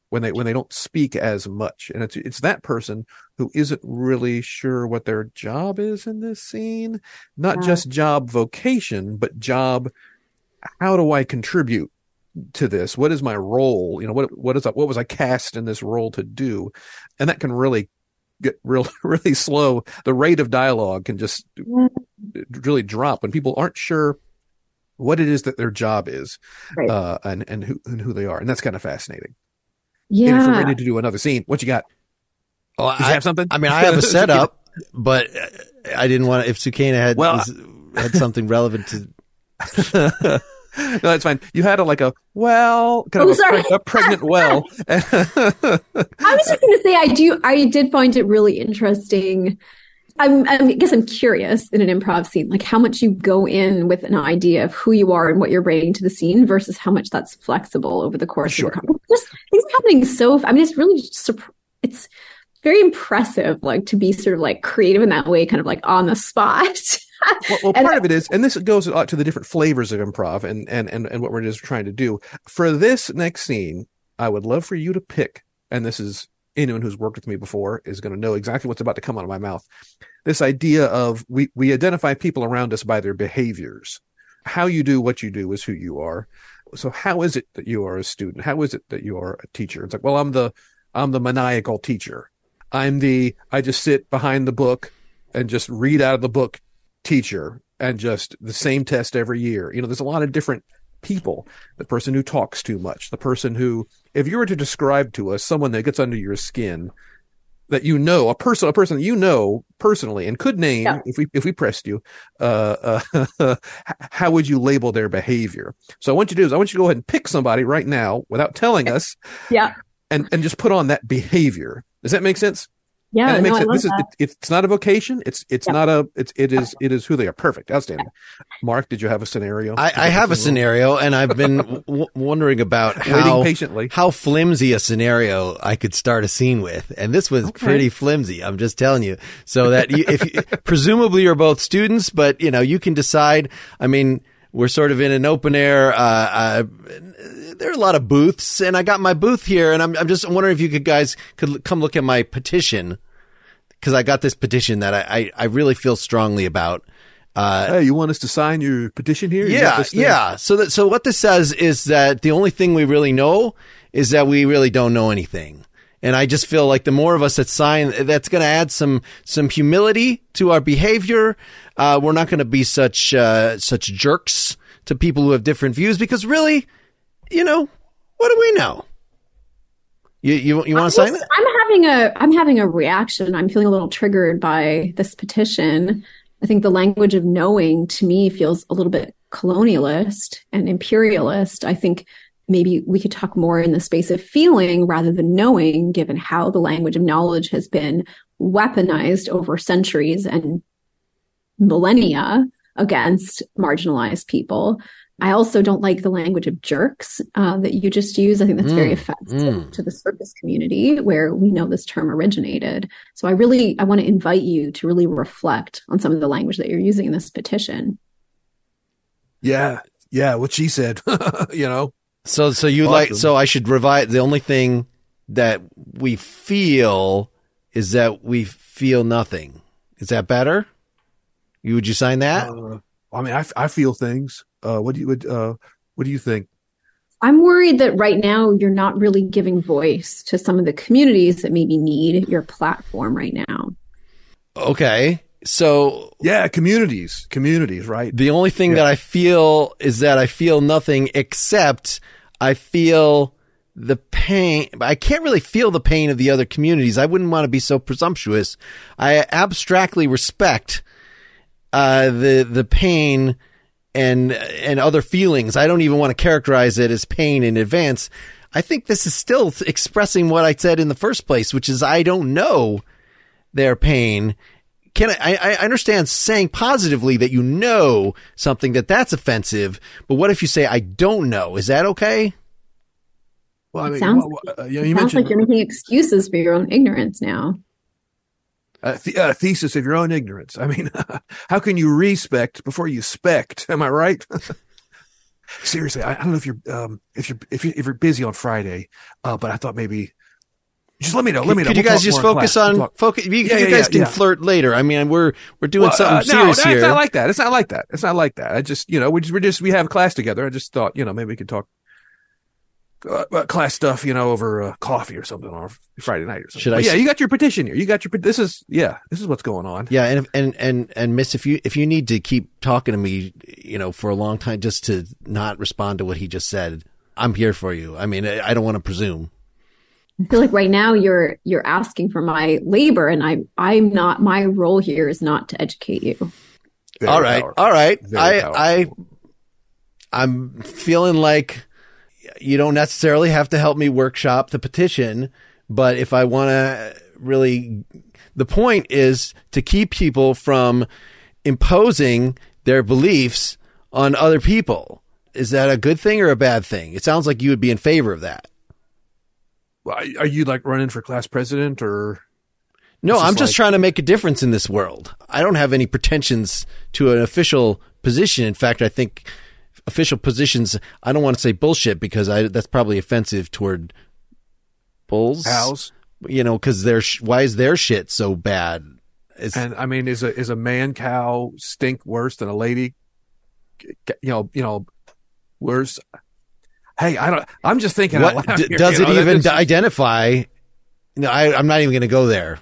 when they when they don't speak as much. And it's it's that person who isn't really sure what their job is in this scene, not Yeah. just job vocation, but job. How do I contribute to this? What is my role? You know, what what is what was I cast in this role to do? And that can really get real really slow. The rate of dialogue can just really drop when people aren't sure what it is that their job is Right. uh, and and who and who they are, and that's kind of fascinating. And if we're Yeah. ready to do another scene, what you got? oh, Did you I, have something? I mean, I have a setup, but I didn't want to. If Sukaina had Well, was- had something relevant to, no, that's fine. You had a like a well, kind Oh, of a, sorry. preg- a pregnant well. I was just going to say, I do, I did find it really interesting. I'm, I guess I'm curious in an improv scene, like how much you go in with an idea of who you are and what you're bringing to the scene versus how much that's flexible over the course Sure. of the conversation. Just things are happening so, I mean, it's really, it's very impressive, like to be sort of like creative in that way, kind of like on the spot. well, well part of it is, and this goes to the different flavors of improv and, and, and, and what we're just trying to do. For this next scene, I would love for you to pick, and this is anyone who's worked with me before is going to know exactly what's about to come out of my mouth. This idea of we, we identify people around us by their behaviors. How you do what you do is who you are. So how is it that you are a student? How is it that you are a teacher? It's like, well, I'm the, I'm the maniacal teacher. I'm the, I just sit behind the book and just read out of the book teacher and just the same test every year. You know, there's a lot of different people. The person who talks too much, the person who, if you were to describe to us someone that gets under your skin that you know, a person, a person you know personally and could name Yeah. if we, if we pressed you, uh, uh, how would you label their behavior? So I want you to do is I want you to go ahead and pick somebody right now without telling us yeah. and, and just put on that behavior. Does that make sense? Yeah. and it makes no, I it, love this is that. it, it's not a vocation. It's it's Yeah. not a it's it is it is who they are. Perfect, outstanding. Mark, did you have a scenario? I, I have a scenario, and I've been w- wondering about how patiently. how flimsy a scenario I could start a scene with, and this was Okay. pretty flimsy. I'm just telling you, so that you, if you, presumably you're both students, but you know you can decide. I mean, we're sort of in an open air. Uh, uh, there are a lot of booths, and I got my booth here, and I'm I'm just wondering if you could guys could come look at my petition because I got this petition that I I, I really feel strongly about. Uh, Hey, you want us to sign your petition here? Yeah, yeah. So that so what this says is that the only thing we really know is that we really don't know anything. And I just feel like the more of us that sign, that's going to add some some humility to our behavior. Uh, we're not going to be such uh, such jerks to people who have different views because really, you know, what do we know? You you you want to sign it? I'm having a I'm having a reaction. I'm feeling a little triggered by this petition. I think the language of knowing to me feels a little bit colonialist and imperialist. I think maybe we could talk more in the space of feeling rather than knowing, given how the language of knowledge has been weaponized over centuries and millennia against marginalized people. I also don't like the language of jerks uh, that you just use. I think that's very Mm, offensive mm. to the circus community where we know this term originated. So I really I want to invite you to really reflect on some of the language that you're using in this petition. yeah, yeah. What she said, you know. So, so you Awesome. like, so I should revise. The only thing that we feel is that we feel nothing. Is that better? You would you sign that? Uh, I mean, I, I feel things. Uh, what do you would uh, what do you think? I'm worried that right now you're not really giving voice to some of the communities that maybe need your platform right now. okay. So Yeah, communities, communities, right? the only thing Yeah. that I feel is that I feel nothing except I feel the pain. I can't really feel the pain of the other communities. I wouldn't want to be so presumptuous. I abstractly respect uh, the the pain and and other feelings. I don't even want to characterize it as pain in advance. I think this is still expressing what I said in the first place, which is I don't know their pain. Can I, I, I understand saying positively that you know something that that's offensive, but what if you say I don't know? Is that okay? Well, It sounds- well, uh, you, know, you sounds mentioned like you're making excuses for your own ignorance now. a th- a thesis of your own ignorance. I mean, how can you respect before you spect? Am I right? Seriously, I, I don't know if you're um, if you're if you if you're busy on Friday, uh, but I thought maybe just let me know. Let me know. Could you We'll guys just focus on focus? You, Yeah, you yeah, guys yeah, can flirt later. I mean, we're we're doing Well, something uh, no, serious no, here. It's not like that. It's not like that. It's not like that. I just, you know, we just, we just, we have class together. I just thought, you know, maybe we could talk uh, uh, class stuff, you know, over uh, coffee or something on Friday night or something. Should I But yeah, you got your petition here. You got your, this is, yeah, this is what's going on. Yeah, and and and and Miss, if you if you need to keep talking to me, you know, for a long time just to not respond to what he just said, I'm here for you. I mean, I, I don't want to presume. I feel like right now you're you're asking for my labor, and I I'm not. My role here is not to educate you. Very all right, powerful. all right. Very I I I'm feeling like you don't necessarily have to help me workshop the petition, but if I want to really, the point is to keep people from imposing their beliefs on other people. Is that a good thing or a bad thing? It sounds like you would be in favor of that. Are you like running for class president or? No, I'm just like- trying to make a difference in this world. I don't have any pretensions to an official position. In fact, I think official positions, I don't want to say bullshit because I, that's probably offensive toward bulls. Cows. You know, because their, sh- why is their shit so bad? It's, And I mean, is a, is a man cow stink worse than a lady? You know, you know, worse. Hey, I don't, I'm just thinking out what, loud d- here, does you it know, even it's- identify? No, I, I'm not even going to go there.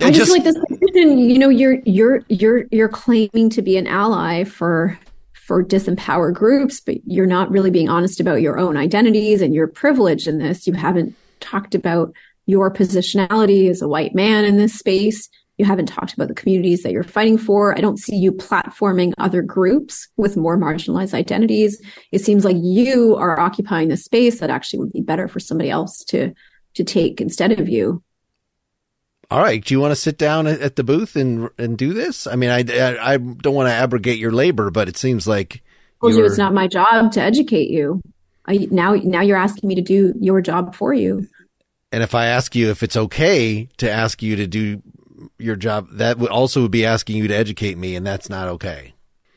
I It just, feel like this petition, you know, you're you're you're you're claiming to be an ally for for disempowered groups, but you're not really being honest about your own identities and your privilege in this. You haven't talked about your positionality as a white man in this space. You haven't talked about the communities that you're fighting for. I don't see you platforming other groups with more marginalized identities. It seems like you are occupying the space that actually would be better for somebody else to to take instead of you. All right. Do you want to sit down at, the booth and and do this? I mean, I, I, I don't want to abrogate your labor, but it seems like told you it's not my job to educate you. I, now, now you're asking me to do your job for you. And if I ask you if it's okay to ask you to do your job, that would also be asking you to educate me, and that's not okay.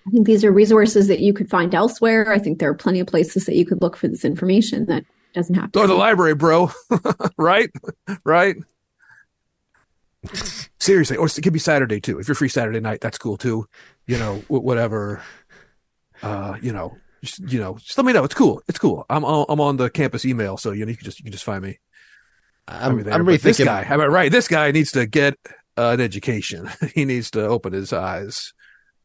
I think these are resources that you could find elsewhere. I think there are plenty of places that you could look for this information that doesn't have to. Go to the library, bro. right? Right? Seriously. Or it could be Saturday too. If you're free Saturday night, that's cool too. You know, whatever. Uh, you know, just, you know, just let me know. It's cool. It's cool. I'm on, I'm on the campus email, so you know, you can just you can just find me. I'm, over there. I'm But this guy. Am I right? This guy needs to get uh, an education. he needs to open his eyes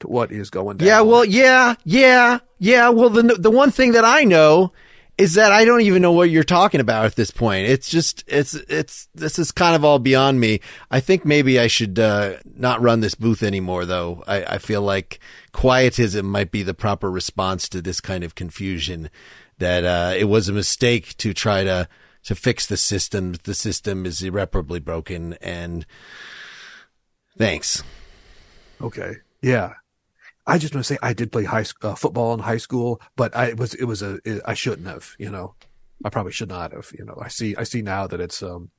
to what is going down. Yeah, well, yeah, yeah, yeah. Well, the the one thing that I know is that I don't even know what you're talking about at this point. It's just it's it's this is kind of all beyond me. I think maybe I should uh, not run this booth anymore, though. I, I feel like quietism might be the proper response to this kind of confusion. That uh, it was a mistake to try to to fix the system. The system is irreparably broken, and thanks. Okay. Yeah. I just want to say I did play high sc- uh, football in high school, but I it was it was a it, I shouldn't have, you know. I probably should not have, you know. I see I see now that it's um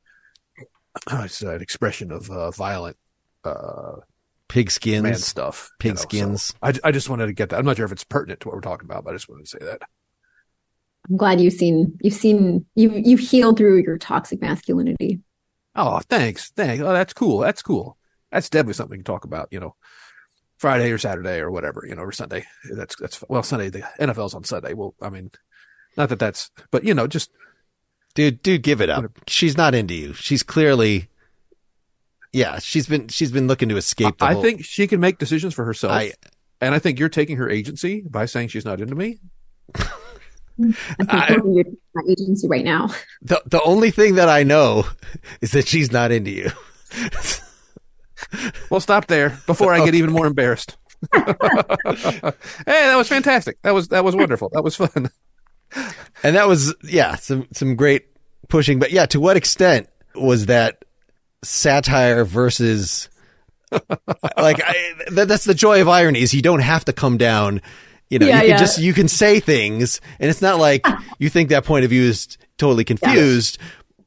it's an expression of uh, violent uh man Pigskins. stuff. you know, so Pigskins. I I just wanted to get that. I'm not sure if it's pertinent to what we're talking about, but I just wanted to say that. I'm glad you've seen you've seen you you've healed through your toxic masculinity. Oh, thanks. Thanks. Oh, that's cool. That's cool. That's definitely something to talk about, you know. Friday or Saturday or whatever, you know, or Sunday. That's that's well, Sunday. The NFL's on Sunday. Well, I mean, not that that's, but you know, just dude, dude, give it up. She's not into you. She's clearly, yeah, she's been she's been looking to escape. I whole, think she can make decisions for herself, I, and I think you're taking her agency by saying she's not into me. I think you're taking my agency right now. the the only thing that I know is that she's not into you. We'll stop there before I get even more embarrassed. hey, that was fantastic. That was that was wonderful. That was fun. And that was yeah, some some great pushing. But yeah, to what extent was that satire versus like I, that, that's the joy of irony is you don't have to come down. You know, Yeah, you can yeah. just you can say things, and it's not like you think that point of view is totally confused,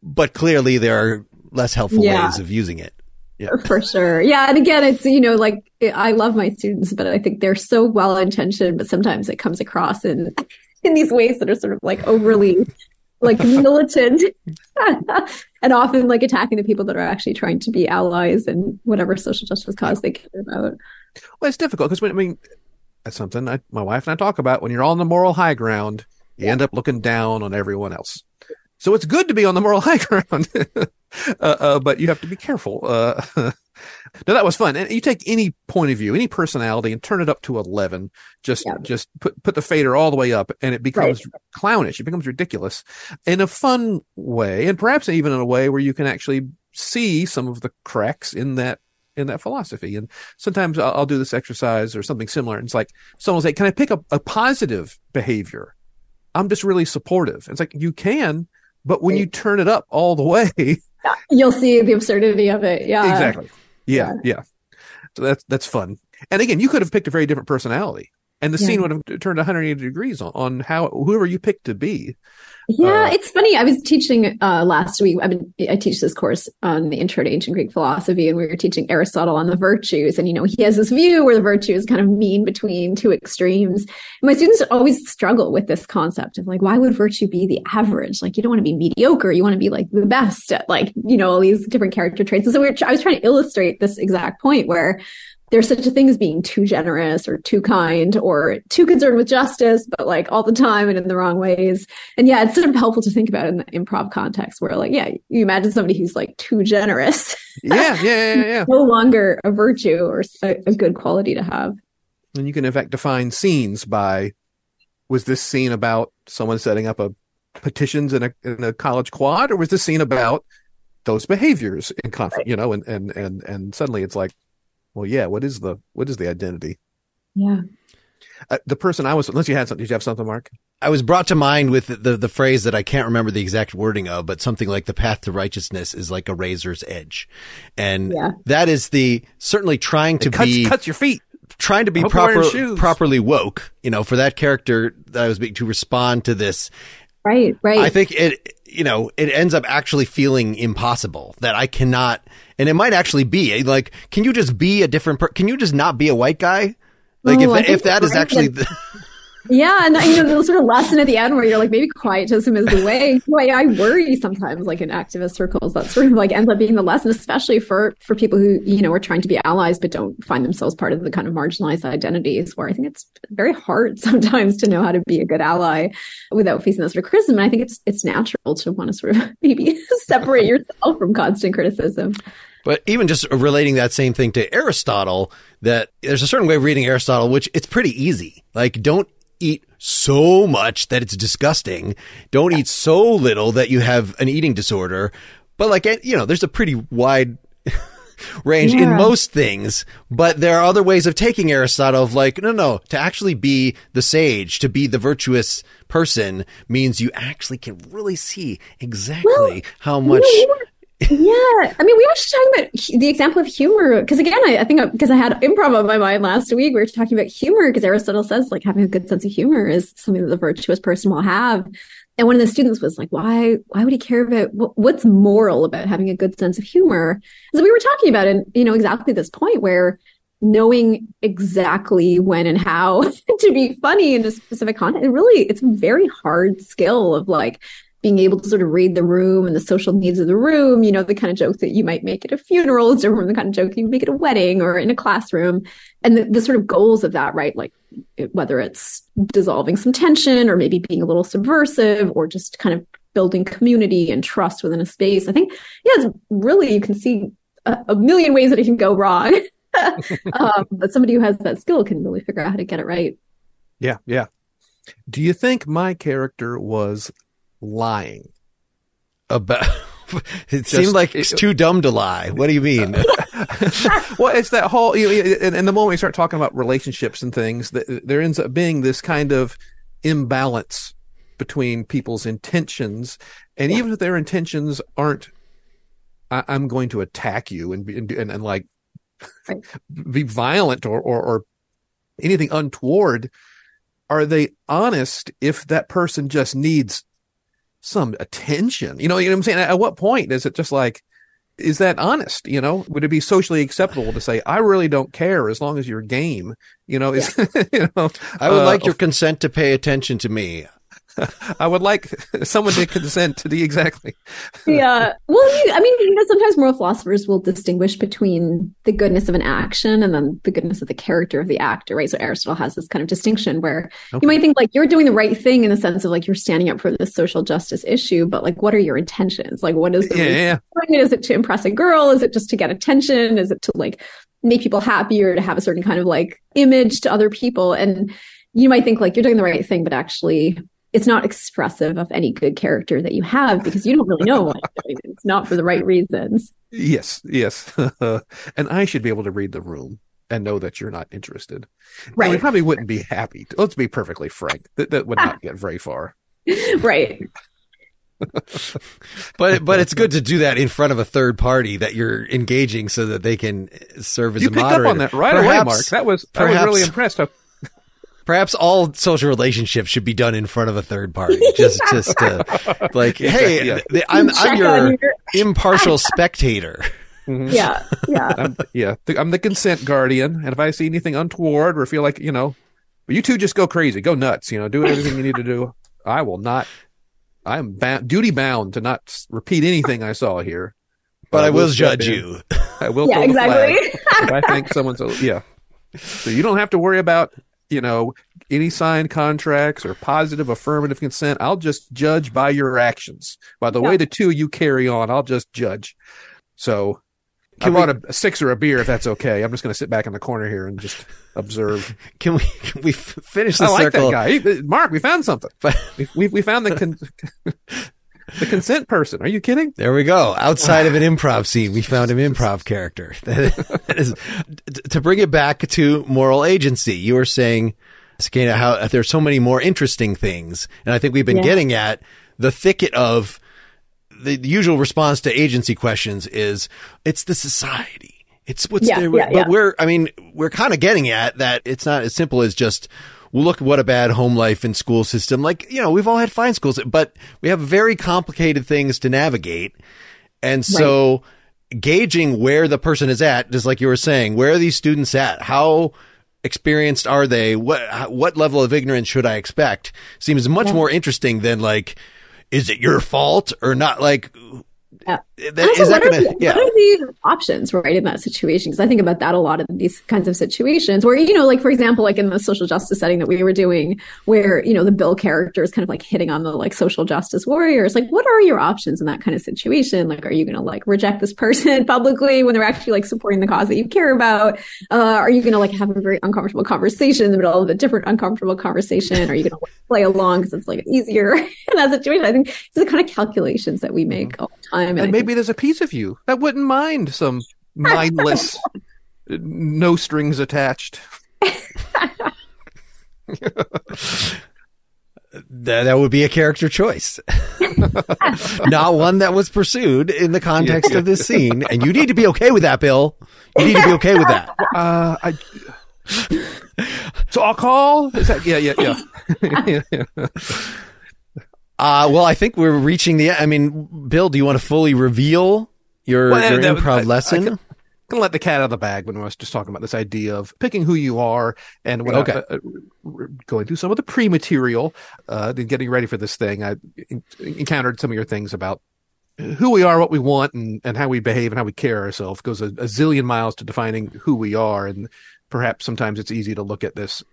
but clearly there are less helpful Yeah. ways of using it. For sure. Yeah. And again, it's, you know, like I love my students, but I think they're so well intentioned, but sometimes it comes across in, in these ways that are sort of like overly like militant and often like attacking the people that are actually trying to be allies and whatever social justice cause they care about. Well, it's difficult because I mean, that's something I, my wife and I talk about. When you're on the moral high ground, you end up looking down on everyone else. So it's good to be on the moral high ground, uh, uh, but you have to be careful. Uh, no, that was fun. And you take any point of view, any personality, and turn it up to eleven. Just, Yeah. just put put the fader all the way up, and it becomes clownish. It becomes ridiculous in a fun way, and perhaps even in a way where you can actually see some of the cracks in that in that philosophy. And sometimes I'll, I'll do this exercise or something similar. And it's like someone will say, "Can I pick up a positive behavior?" I'm just really supportive. It's like you can, but when you turn it up all the way, You'll see the absurdity of it. Yeah. exactly. Yeah, yeah. So that's that's fun. And again, you could have picked a very different personality, and the Yeah. scene would have turned 180 degrees on, on how whoever you picked to be. Yeah, Uh, it's funny. I was teaching uh, last week. I mean, I teach this course on the Intro to Ancient Greek Philosophy, and we were teaching Aristotle on the virtues. And you know, he has this view where the virtues kind of mean between two extremes. And my students always struggle with this concept of like, why would virtue be the average? Like, you don't want to be mediocre. You want to be like the best at like you know all these different character traits. And so we were, I was trying to illustrate this exact point where there's such a thing as being too generous or too kind or too concerned with justice, but like all the time and in the wrong ways. And yeah, it's sort of helpful to think about in the improv context where like, yeah, you imagine somebody who's like too generous, Yeah, yeah, yeah, yeah. no longer a virtue or a, a good quality to have. And you can in fact define scenes by was this scene about someone setting up a petitions in a in a college quad, or was this scene about those behaviors in conflict? You know, and and and and suddenly it's like, well, yeah, what is the what is the identity? Yeah. Uh, the person I was, unless you had something, did you have something, Mark? I was brought to mind with the, the, the phrase that I can't remember the exact wording of, but something like the path to righteousness is like a razor's edge. And Yeah. that is the certainly trying to It cuts, be cuts your feet. trying to be I hope you're wearing proper, properly woke, you know, for that character that I was being to respond to this. Right. Right. I think it, you know, it ends up actually feeling impossible that I cannot, and it might actually be eh, like, can you just be a different per, can you just not be a white guy? Like Oh, if, if that is actually, that- Yeah, and you know the sort of lesson at the end where you're like, maybe quietism is the way. Why I worry sometimes, like in activist circles, that sort of like ends up being the lesson, especially for for people who you know are trying to be allies but don't find themselves part of the kind of marginalized identities. Where I think it's very hard sometimes to know how to be a good ally without facing that sort of criticism. And I think it's it's natural to want to sort of maybe separate yourself from constant criticism. But even just relating that same thing to Aristotle, that there's a certain way of reading Aristotle, which it's pretty easy. Like, don't eat so much that it's disgusting. Don't eat so little that you have an eating disorder. But like, you know, there's a pretty wide range in most things, but there are other ways of taking Aristotle of like, no, no, to actually be the sage, to be the virtuous person means you actually can really see exactly how much. Yeah, I mean, we were just talking about the example of humor because, again, I, I think because I had improv on my mind last week, we were talking about humor because Aristotle says like having a good sense of humor is something that the virtuous person will have. And one of the students was like, "Why? Why would he care about what, what's moral about having a good sense of humor?" So we were talking about it, you know, exactly this point where knowing exactly when and how to be funny in a specific context, it really, it's a very hard skill of like being able to sort of read the room and the social needs of the room. You know, the kind of joke that you might make at a funeral is different from the kind of joke you make at a wedding or in a classroom. And the, the sort of goals of that, right? Like it, whether it's dissolving some tension or maybe being a little subversive or just kind of building community and trust within a space. I think, yeah, it's really, you can see a, a million ways that it can go wrong. um, but somebody who has that skill can really figure out how to get it right. Yeah, yeah. Do you think my character was lying? About it Just, seemed like it's too dumb to lie. What do you mean? well, it's that whole. You know, and, and the moment we start talking about relationships and things, that there ends up being this kind of imbalance between people's intentions, and even if their intentions aren't, I, am going to attack you and and, and, and like be violent or, or or anything untoward. Are they honest if that person just needs some attention. You know, you know what I'm saying? At what point is it just like, is that honest? You know, would it be socially acceptable to say, I really don't care as long as you're game? You know, is, yeah. you know, I would uh, like your consent to pay attention to me. I would like someone to consent to the exactly. yeah. Well, you, I mean, you know, sometimes moral philosophers will distinguish between the goodness of an action and then the goodness of the character of the actor, right? So Aristotle has this kind of distinction where okay. you might think like you're doing the right thing in the sense of like you're standing up for the social justice issue, but like what are your intentions? Like what is the yeah, yeah. Is it to impress a girl? Is it just to get attention? Is it to like make people happier to have a certain kind of like image to other people? And you might think like you're doing the right thing, but actually it's not expressive of any good character that you have because you don't really know what it's not for the right reasons. Yes, yes. and I should be able to read the room and know that you're not interested. Right. we probably wouldn't be happy. To, let's be perfectly frank. That, that would not get very far. right. but but it's good to do that in front of a third party that you're engaging so that they can serve as you a moderator. You picked up on that right perhaps, away, Mark. That was I was really impressed. Perhaps all social relationships should be done in front of a third party. Just, just uh, like, hey, yeah. I'm, I'm your impartial spectator. Mm-hmm. Yeah, yeah, I'm, yeah. I'm the consent guardian, and if I see anything untoward or feel like you know, you two just go crazy, go nuts. You know, do everything you need to do. I will not. I am bound, duty bound to not repeat anything I saw here. But, but I, will judge you. I will. Yeah, exactly. if I think someone's, yeah. So you don't have to worry about you know, any signed contracts or positive affirmative consent. I'll just judge by your actions. By the yeah. way the two you carry on, I'll just judge. So Can I brought we, a, a six or a beer if that's okay. I'm just going to sit back in the corner here and just observe. Can we can we finish the I like circle? that guy. Mark, we found something. we, we, we found the con- the consent person. Are you kidding? There we go. Outside of an improv scene, we found an improv character. that is, to bring it back to moral agency, you were saying, Sukaina, how uh, there's so many more interesting things. And I think we've been yeah. getting at the thicket of the, the, usual response to agency questions is it's the society. It's what's yeah, there. Yeah, but we're, I mean, we're kind of getting at that it's not as simple as just well, look what a bad home life and school system. Like, you know, we've all had fine schools, but we have very complicated things to navigate. And so right. gauging where the person is at, just like you were saying, where are these students at? How experienced are they? What, what level of ignorance should I expect? Seems much yeah. more interesting than like, is it your fault or not? Like, yeah. That, is that gonna, the, yeah. What are the options, right, in that situation? Because I think about that a lot in these kinds of situations where, you know, like, for example, like in the social justice setting that we were doing, where, you know, the Bill character is kind of like hitting on the like social justice warriors. Like, what are your options in that kind of situation? Like, are you going to like reject this person publicly when they're actually like supporting the cause that you care about? Uh, are you going to like have a very uncomfortable conversation in the middle of a different uncomfortable conversation? Are you going to like, play along because it's like easier in that situation? I think these are the kind of calculations that we make all the time. And, and maybe there's a piece of you that wouldn't mind some mindless, no strings attached. that, that would be a character choice. Not one that was pursued in the context yeah, yeah. of this scene. And you need to be okay with that, Bill. You need to be okay with that. Uh, I, so I'll call. Is that, yeah, yeah, yeah. yeah. Uh, well, I think we're reaching the. I mean, Bill, do you want to fully reveal your, well, your that, improv I, lesson? I, gonna let the cat out of the bag when I was just talking about this idea of picking who you are and when Okay. I, uh, uh, going through some of the pre-material, uh, and getting ready for this thing, I en- encountered some of your things about who we are, what we want, and, and how we behave and how we care ourselves goes a, a zillion miles to defining who we are. And perhaps sometimes it's easy to look at this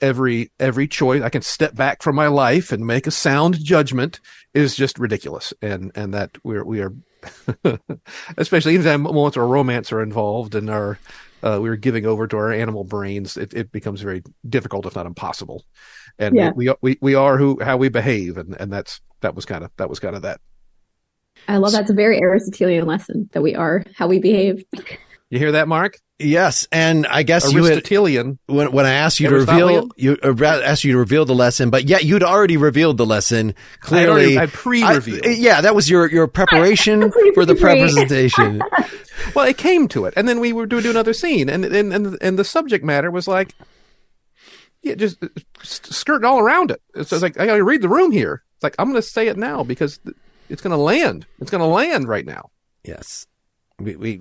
every every choice. I can step back from my life and make a sound judgment is just ridiculous. And and that we're we are especially anytime moments where romance are involved and our uh, we're giving over to our animal brains, it, it becomes very difficult, if not impossible. And Yeah. we, we we are who how we behave, and and that's that was kind of that was kind of that. I love that's a very Aristotelian lesson that we are how we behave. You hear that, Mark? Yes, and I guess you had, Aristotelian. when when I asked you to reveal you uh, asked you to reveal the lesson, but yet you'd already revealed the lesson. I already- Clearly, I pre-revealed. I- yeah, that was your your preparation for the Pre-pre. Well, it came to it, and then we were doing another scene, and and and and the subject matter was like, yeah, just uh, skirting all around it. It's just like I got to read the room here. It's like I'm going to say it now because it's going to land. It's going to land right now. yes, we, we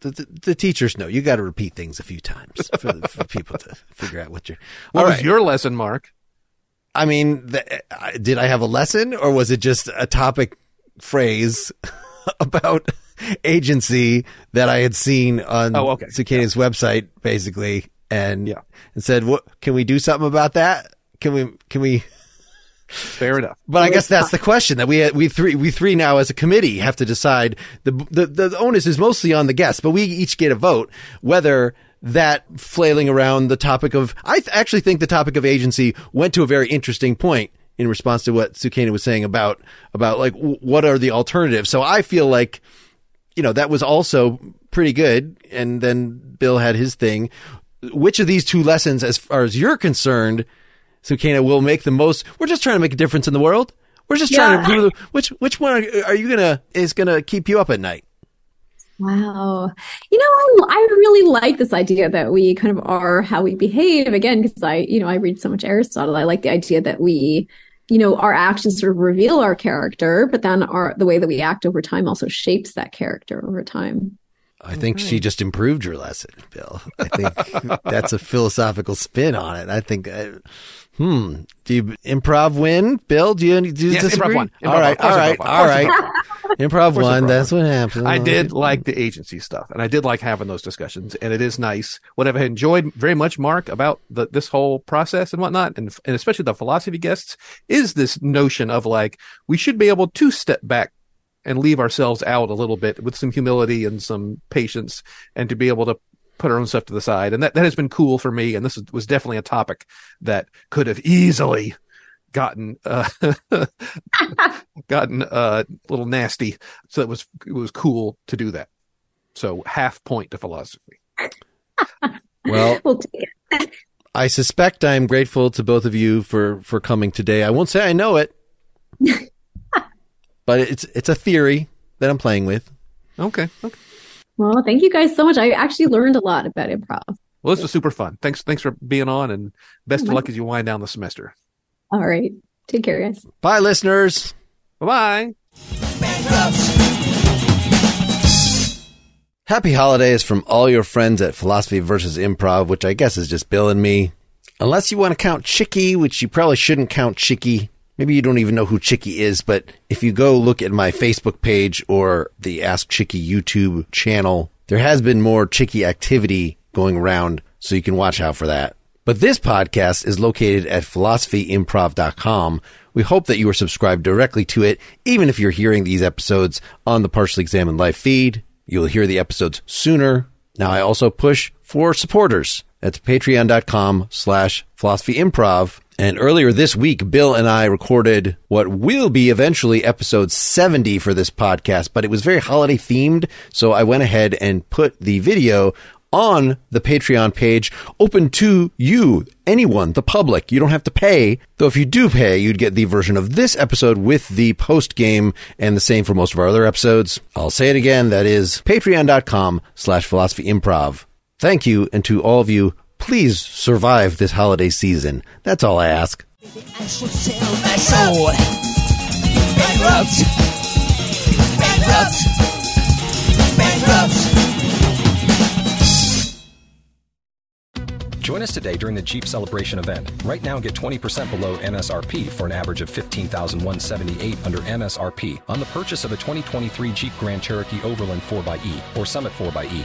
the, the, the teachers know you got to repeat things a few times for, the, for people to figure out what you're. What All was right. your lesson, Mark? I mean, the, I- did I have a lesson or was it just a topic phrase about agency that I had seen on Oh, okay. Cicada's website, basically, and Yeah. and said, "What can we do something about that? Can we? Can we?" Fair enough. But I guess that's the question that we we three we three now as a committee have to decide. The the the onus is mostly on the guests, but we each get a vote whether that flailing around the topic of I th- actually think the topic of agency went to a very interesting point in response to what Sukaina was saying about about like w- what are the alternatives. So I feel like you know that was also pretty good and then Bill had his thing. Which of these two lessons as far as you're concerned Sukaina will make the most. We're just trying to make a difference in the world. We're just trying to Yeah. which which one are, are you gonna is gonna keep you up at night. Wow. You know, I, I really like this idea that we kind of are how we behave again, because I, you know, I read so much Aristotle. I like the idea that we, you know, our actions sort of reveal our character, but then our, the way that we act over time also shapes that character over time. I think she just improved your lesson, Bill. I think that's a philosophical spin on it. I think. Uh, hmm. Do you improv win, Bill? Do you, do you Yes, improv disagree? won. Improv all right, all right, improv all right. Improv won. That's what happened. I did like the agency stuff, and I did like having those discussions, and it is nice. What I've enjoyed very much, Mark, about the, this whole process and whatnot, and and especially the philosophy guests, is this notion of like we should be able to step back and leave ourselves out a little bit with some humility and some patience, and to be able to put our own stuff to the side, and that that has been cool for me. And this was definitely a topic that could have easily gotten uh gotten uh, a little nasty so it was it was cool to do that so half point to philosophy Well, We'll take it. I suspect I am grateful to both of you for for coming today. I won't say I know it, but it's it's a theory that I'm playing with. okay okay Well, thank you guys so much. I actually learned a lot about improv. well this was super fun thanks thanks for being on and best of luck as you wind down the semester All right. Take care, guys. Bye, listeners. bye-bye Happy holidays from all your friends at Philosophy versus Improv, which I guess is just Bill and me. Unless you want to count Chicky, which you probably shouldn't count Chicky. Maybe you don't even know who Chicky is, but if you go look at my Facebook page or the Ask Chicky YouTube channel, there has been more Chicky activity going around, so you can watch out for that. But this podcast is located at philosophyimprov.com. We hope that you are subscribed directly to it, even if you're hearing these episodes on the Partially Examined Life feed. You'll hear the episodes sooner. Now I also push for supporters at patreon.com slash philosophy improv. And earlier this week, Bill and I recorded what will be eventually episode 70 for this podcast, but it was very holiday themed. So I went ahead and put the video on the Patreon page, open to you, anyone, the public. You don't have to pay. Though if you do pay, you'd get the version of this episode with the post game and the same for most of our other episodes. I'll say it again. That is patreon.com slash philosophy improv. Thank you. And to all of you, please survive this holiday season. That's all I ask. Join us today during the Jeep Celebration event. Right now, get 20% below MSRP for an average of 15178 under MSRP on the purchase of a 2023 Jeep Grand Cherokee Overland 4xE or Summit 4xE.